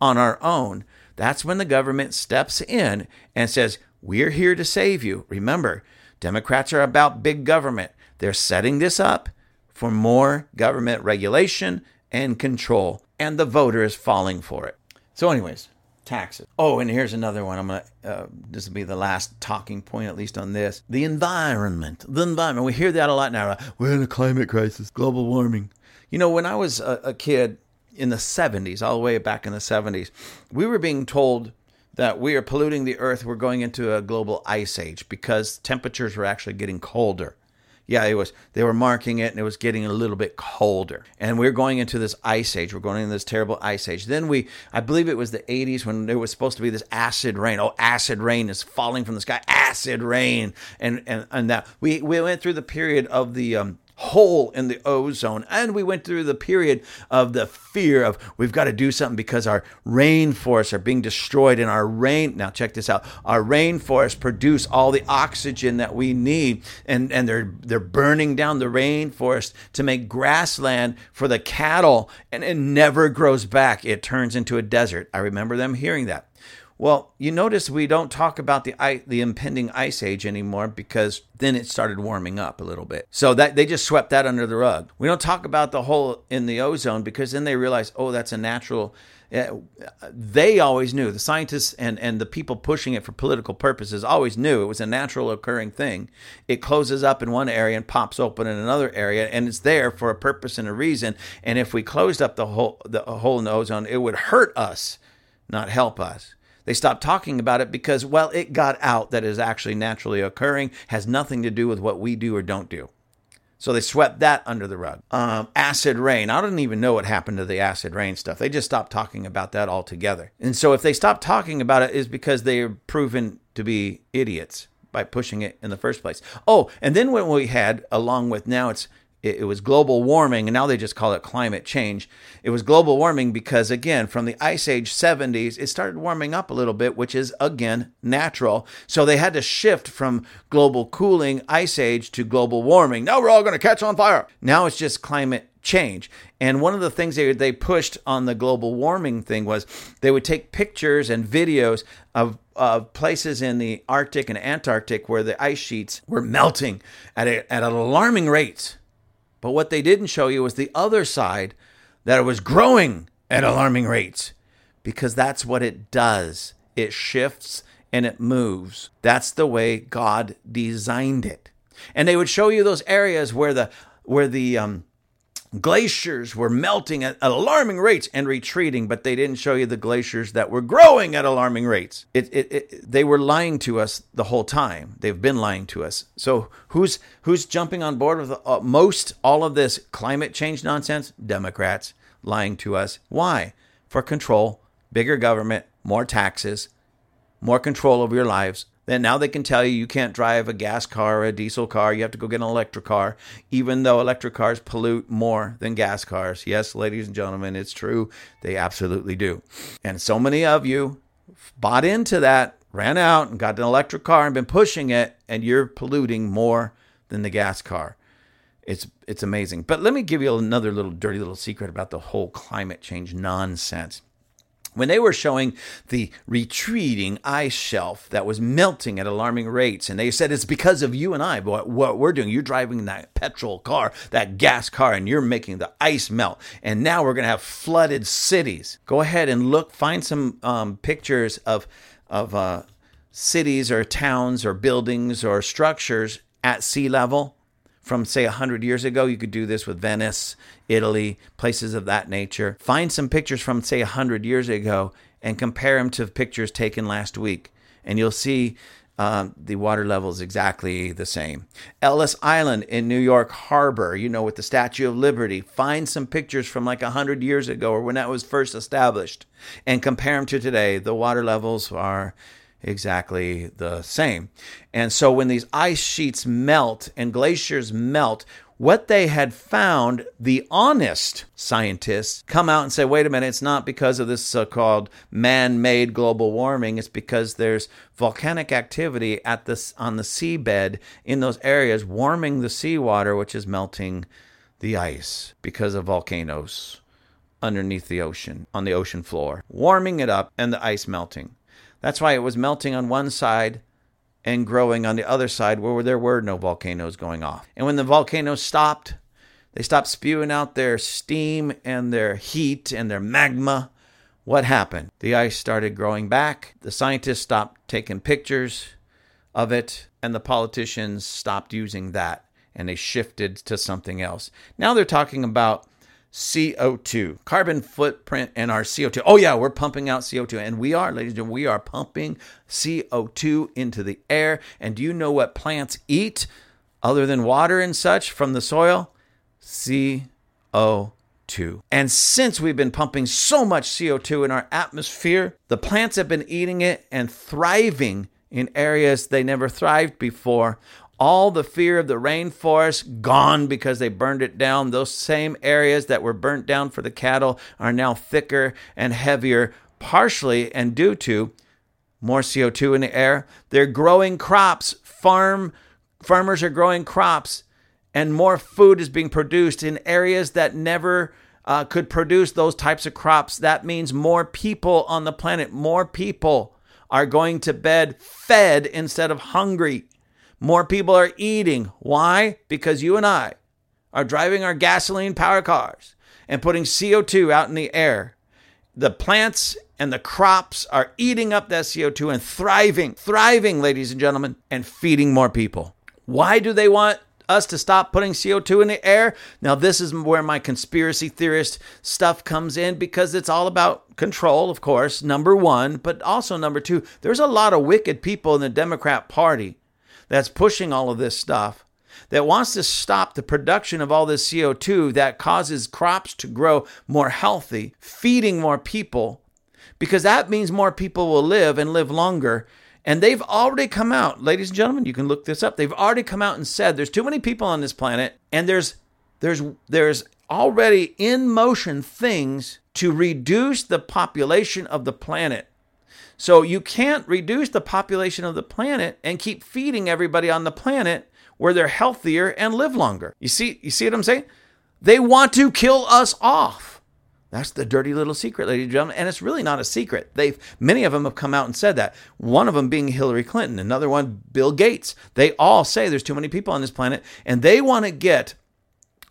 on our own, that's when the government steps in and says, We're here to save you. Remember, Democrats are about big government. They're setting this up for more government regulation and control, and the voter is falling for it. So, anyways, taxes. Oh, and here's another one. I'm gonna. Uh, this will be the last talking point, at least on this. The environment. The environment. We hear that a lot now. We're in a climate crisis. Global warming. You know, when I was a, a kid in the 70s, all the way back in the 70s, we were being told that we are polluting the earth. We're going into a global ice age because temperatures were actually getting colder yeah, it was. They were marking it, and it was getting a little bit colder. And we are going into this ice age. We're going into this terrible ice age. Then we, I believe it was the 80s when there was supposed to be this acid rain. Oh, acid rain is falling from the sky. Acid rain, and and and that we we went through the period of the um, hole in the ozone. And we went through the period of the fear of we've got to do something because our rainforests are being destroyed and our rain now check this out. Our rainforests produce all the oxygen that we need and, and they're they're burning down the rainforest to make grassland for the cattle and it never grows back. It turns into a desert. I remember them hearing that. Well, you notice we don't talk about the the impending ice age anymore because then it started warming up a little bit. So that they just swept that under the rug. We don't talk about the hole in the ozone because then they realize, oh, that's a natural. Eh, they always knew the scientists and and the people pushing it for political purposes always knew it was a natural occurring thing. It closes up in one area and pops open in another area, and it's there for a purpose and a reason. And if we closed up the hole the hole in the ozone, it would hurt us, not help us. They stopped talking about it because, well, it got out that is actually naturally occurring, has nothing to do with what we do or don't do. So they swept that under the rug. Um, acid rain. I don't even know what happened to the acid rain stuff. They just stopped talking about that altogether. And so if they stopped talking about it, is because they are proven to be idiots by pushing it in the first place. Oh, and then when we had, along with now it's it, was global warming, and now they just call it climate change. It was global warming because, again, from the Ice Age 70s, it started warming up a little bit, which is, again, natural. So they had to shift from global cooling, Ice Age, to global warming. Now we're all going to catch on fire. Now it's just climate change. And one of the things they, they pushed on the global warming thing was they would take pictures and videos of, of places in the Arctic and Antarctic where the ice sheets were melting at, a, at an alarming rate. But what they didn't show you was the other side that it was growing at alarming rates because that's what it does. It shifts and it moves. That's the way God designed it. And they would show you those areas where the where the um, glaciers were melting at alarming rates and retreating, but they didn't show you the glaciers that were growing at alarming rates. It, it, it, they were lying to us the whole time. They've been lying to us. So who's who's jumping on board with uh, most all of this climate change nonsense? Democrats lying to us. Why? For control, bigger government, more taxes, more control over your lives, then now they can tell you you can't drive a gas car or a diesel car. You have to go get an electric car, even though electric cars pollute more than gas cars. Yes, ladies and gentlemen, it's true. They absolutely do. And so many of you bought into that, ran out and got an electric car and been pushing it, and you're polluting more than the gas car. It's it's amazing. But let me give you another little dirty little secret about the whole climate change nonsense when they were showing the retreating ice shelf that was melting at alarming rates, and they said it's because of you and I, what, what we're doing. You're driving that petrol car, that gas car, and you're making the ice melt. And now we're going to have flooded cities. Go ahead and look, find some um, pictures of, of uh, cities or towns or buildings or structures at sea level from say 100 years ago you could do this with venice italy places of that nature find some pictures from say 100 years ago and compare them to pictures taken last week and you'll see um, the water level is exactly the same. Ellis Island in New York Harbor, you know, with the Statue of Liberty, find some pictures from like 100 years ago or when that was first established and compare them to today. The water levels are exactly the same. And so when these ice sheets melt and glaciers melt, what they had found, the honest scientists come out and say, wait a minute, it's not because of this so called man made global warming. It's because there's volcanic activity at this, on the seabed in those areas, warming the seawater, which is melting the ice because of volcanoes underneath the ocean, on the ocean floor, warming it up and the ice melting. That's why it was melting on one side and growing on the other side where there were no volcanoes going off. And when the volcanoes stopped, they stopped spewing out their steam and their heat and their magma. What happened? The ice started growing back. The scientists stopped taking pictures of it, and the politicians stopped using that and they shifted to something else. Now they're talking about CO2, carbon footprint and our CO2. Oh, yeah, we're pumping out CO2. And we are, ladies and gentlemen, we are pumping CO2 into the air. And do you know what plants eat other than water and such from the soil? CO2. And since we've been pumping so much CO2 in our atmosphere, the plants have been eating it and thriving in areas they never thrived before all the fear of the rainforest gone because they burned it down. Those same areas that were burnt down for the cattle are now thicker and heavier, partially and due to more CO2 in the air. They're growing crops. Farm farmers are growing crops, and more food is being produced in areas that never uh, could produce those types of crops. That means more people on the planet. More people are going to bed fed instead of hungry. More people are eating. Why? Because you and I are driving our gasoline powered cars and putting CO2 out in the air. The plants and the crops are eating up that CO2 and thriving, thriving, ladies and gentlemen, and feeding more people. Why do they want us to stop putting CO2 in the air? Now, this is where my conspiracy theorist stuff comes in because it's all about control, of course, number one, but also number two, there's a lot of wicked people in the Democrat Party that's pushing all of this stuff that wants to stop the production of all this CO2 that causes crops to grow more healthy, feeding more people, because that means more people will live and live longer. And they've already come out, ladies and gentlemen, you can look this up. They've already come out and said there's too many people on this planet, and there's there's there's already in motion things to reduce the population of the planet so you can't reduce the population of the planet and keep feeding everybody on the planet where they're healthier and live longer. You see, you see what I'm saying? They want to kill us off. That's the dirty little secret, ladies and gentlemen. And it's really not a secret. They've many of them have come out and said that. One of them being Hillary Clinton, another one Bill Gates. They all say there's too many people on this planet, and they want to get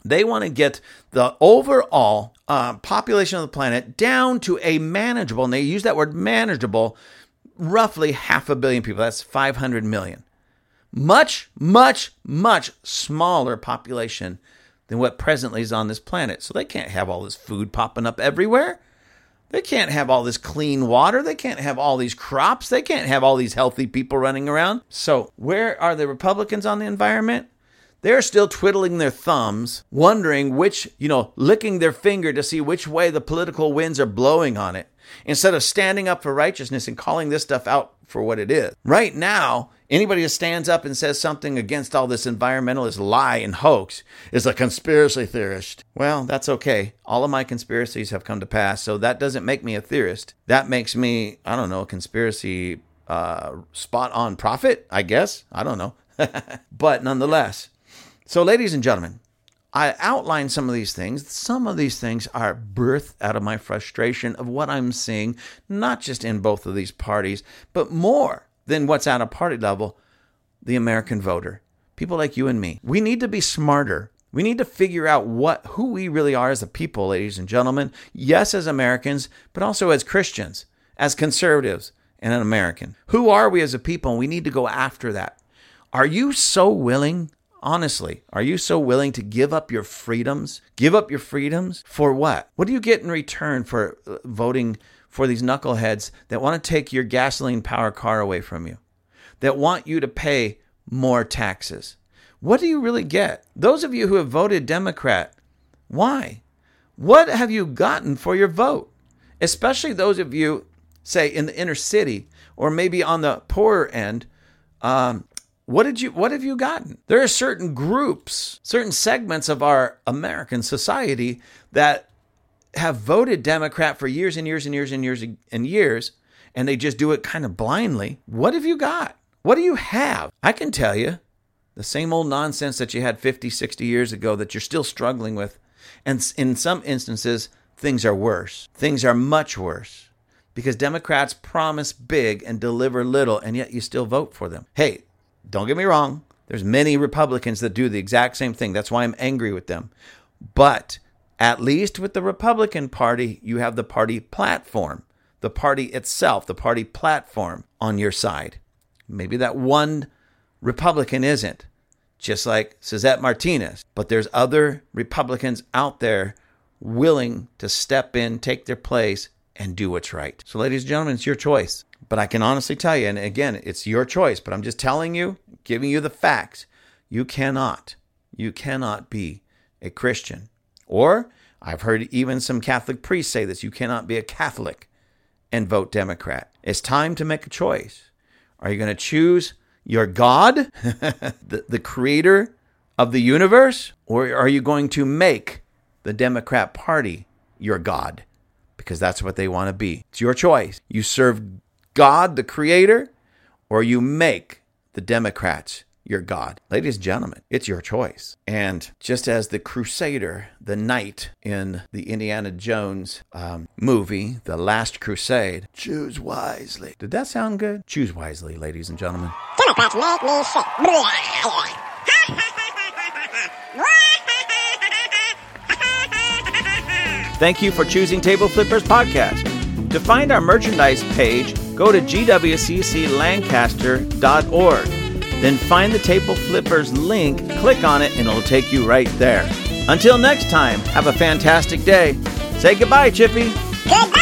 they want to get the overall uh, population of the planet down to a manageable, and they use that word manageable, roughly half a billion people. That's 500 million. Much, much, much smaller population than what presently is on this planet. So they can't have all this food popping up everywhere. They can't have all this clean water. They can't have all these crops. They can't have all these healthy people running around. So, where are the Republicans on the environment? They're still twiddling their thumbs, wondering which, you know, licking their finger to see which way the political winds are blowing on it, instead of standing up for righteousness and calling this stuff out for what it is. Right now, Anybody who stands up and says something against all this environmentalist lie and hoax is a conspiracy theorist. Well, that's okay. All of my conspiracies have come to pass, so that doesn't make me a theorist. That makes me, I don't know, a conspiracy uh, spot on prophet, I guess. I don't know. but nonetheless, so ladies and gentlemen, I outlined some of these things. Some of these things are birthed out of my frustration of what I'm seeing, not just in both of these parties, but more than what's at a party level, the American voter. People like you and me. We need to be smarter. We need to figure out what who we really are as a people, ladies and gentlemen. Yes, as Americans, but also as Christians, as conservatives, and an American. Who are we as a people? We need to go after that. Are you so willing Honestly, are you so willing to give up your freedoms? Give up your freedoms for what? What do you get in return for uh, voting for these knuckleheads that want to take your gasoline powered car away from you? That want you to pay more taxes? What do you really get? Those of you who have voted Democrat, why? What have you gotten for your vote? Especially those of you, say, in the inner city or maybe on the poorer end, um, what did you what have you gotten? There are certain groups, certain segments of our American society that have voted Democrat for years and years and years and years and years and they just do it kind of blindly. What have you got? What do you have? I can tell you the same old nonsense that you had 50, 60 years ago that you're still struggling with. And in some instances, things are worse. Things are much worse because Democrats promise big and deliver little, and yet you still vote for them. Hey, don't get me wrong. There's many Republicans that do the exact same thing. That's why I'm angry with them. But at least with the Republican Party, you have the party platform, the party itself, the party platform on your side. Maybe that one Republican isn't, just like Suzette Martinez. But there's other Republicans out there willing to step in, take their place, and do what's right. So, ladies and gentlemen, it's your choice. But I can honestly tell you, and again, it's your choice, but I'm just telling you, giving you the facts. You cannot, you cannot be a Christian. Or I've heard even some Catholic priests say this you cannot be a Catholic and vote Democrat. It's time to make a choice. Are you going to choose your God, the, the creator of the universe, or are you going to make the Democrat Party your God? Because that's what they want to be. It's your choice. You serve God, the creator, or you make the Democrats your God. Ladies and gentlemen, it's your choice. And just as the crusader, the knight in the Indiana Jones um, movie, The Last Crusade, choose wisely. Did that sound good? Choose wisely, ladies and gentlemen. Democrats make me sick. Thank you for choosing Table Flippers Podcast. To find our merchandise page, go to gwcclancaster.org. Then find the Table Flippers link, click on it, and it'll take you right there. Until next time, have a fantastic day. Say goodbye, Chippy. Goodbye.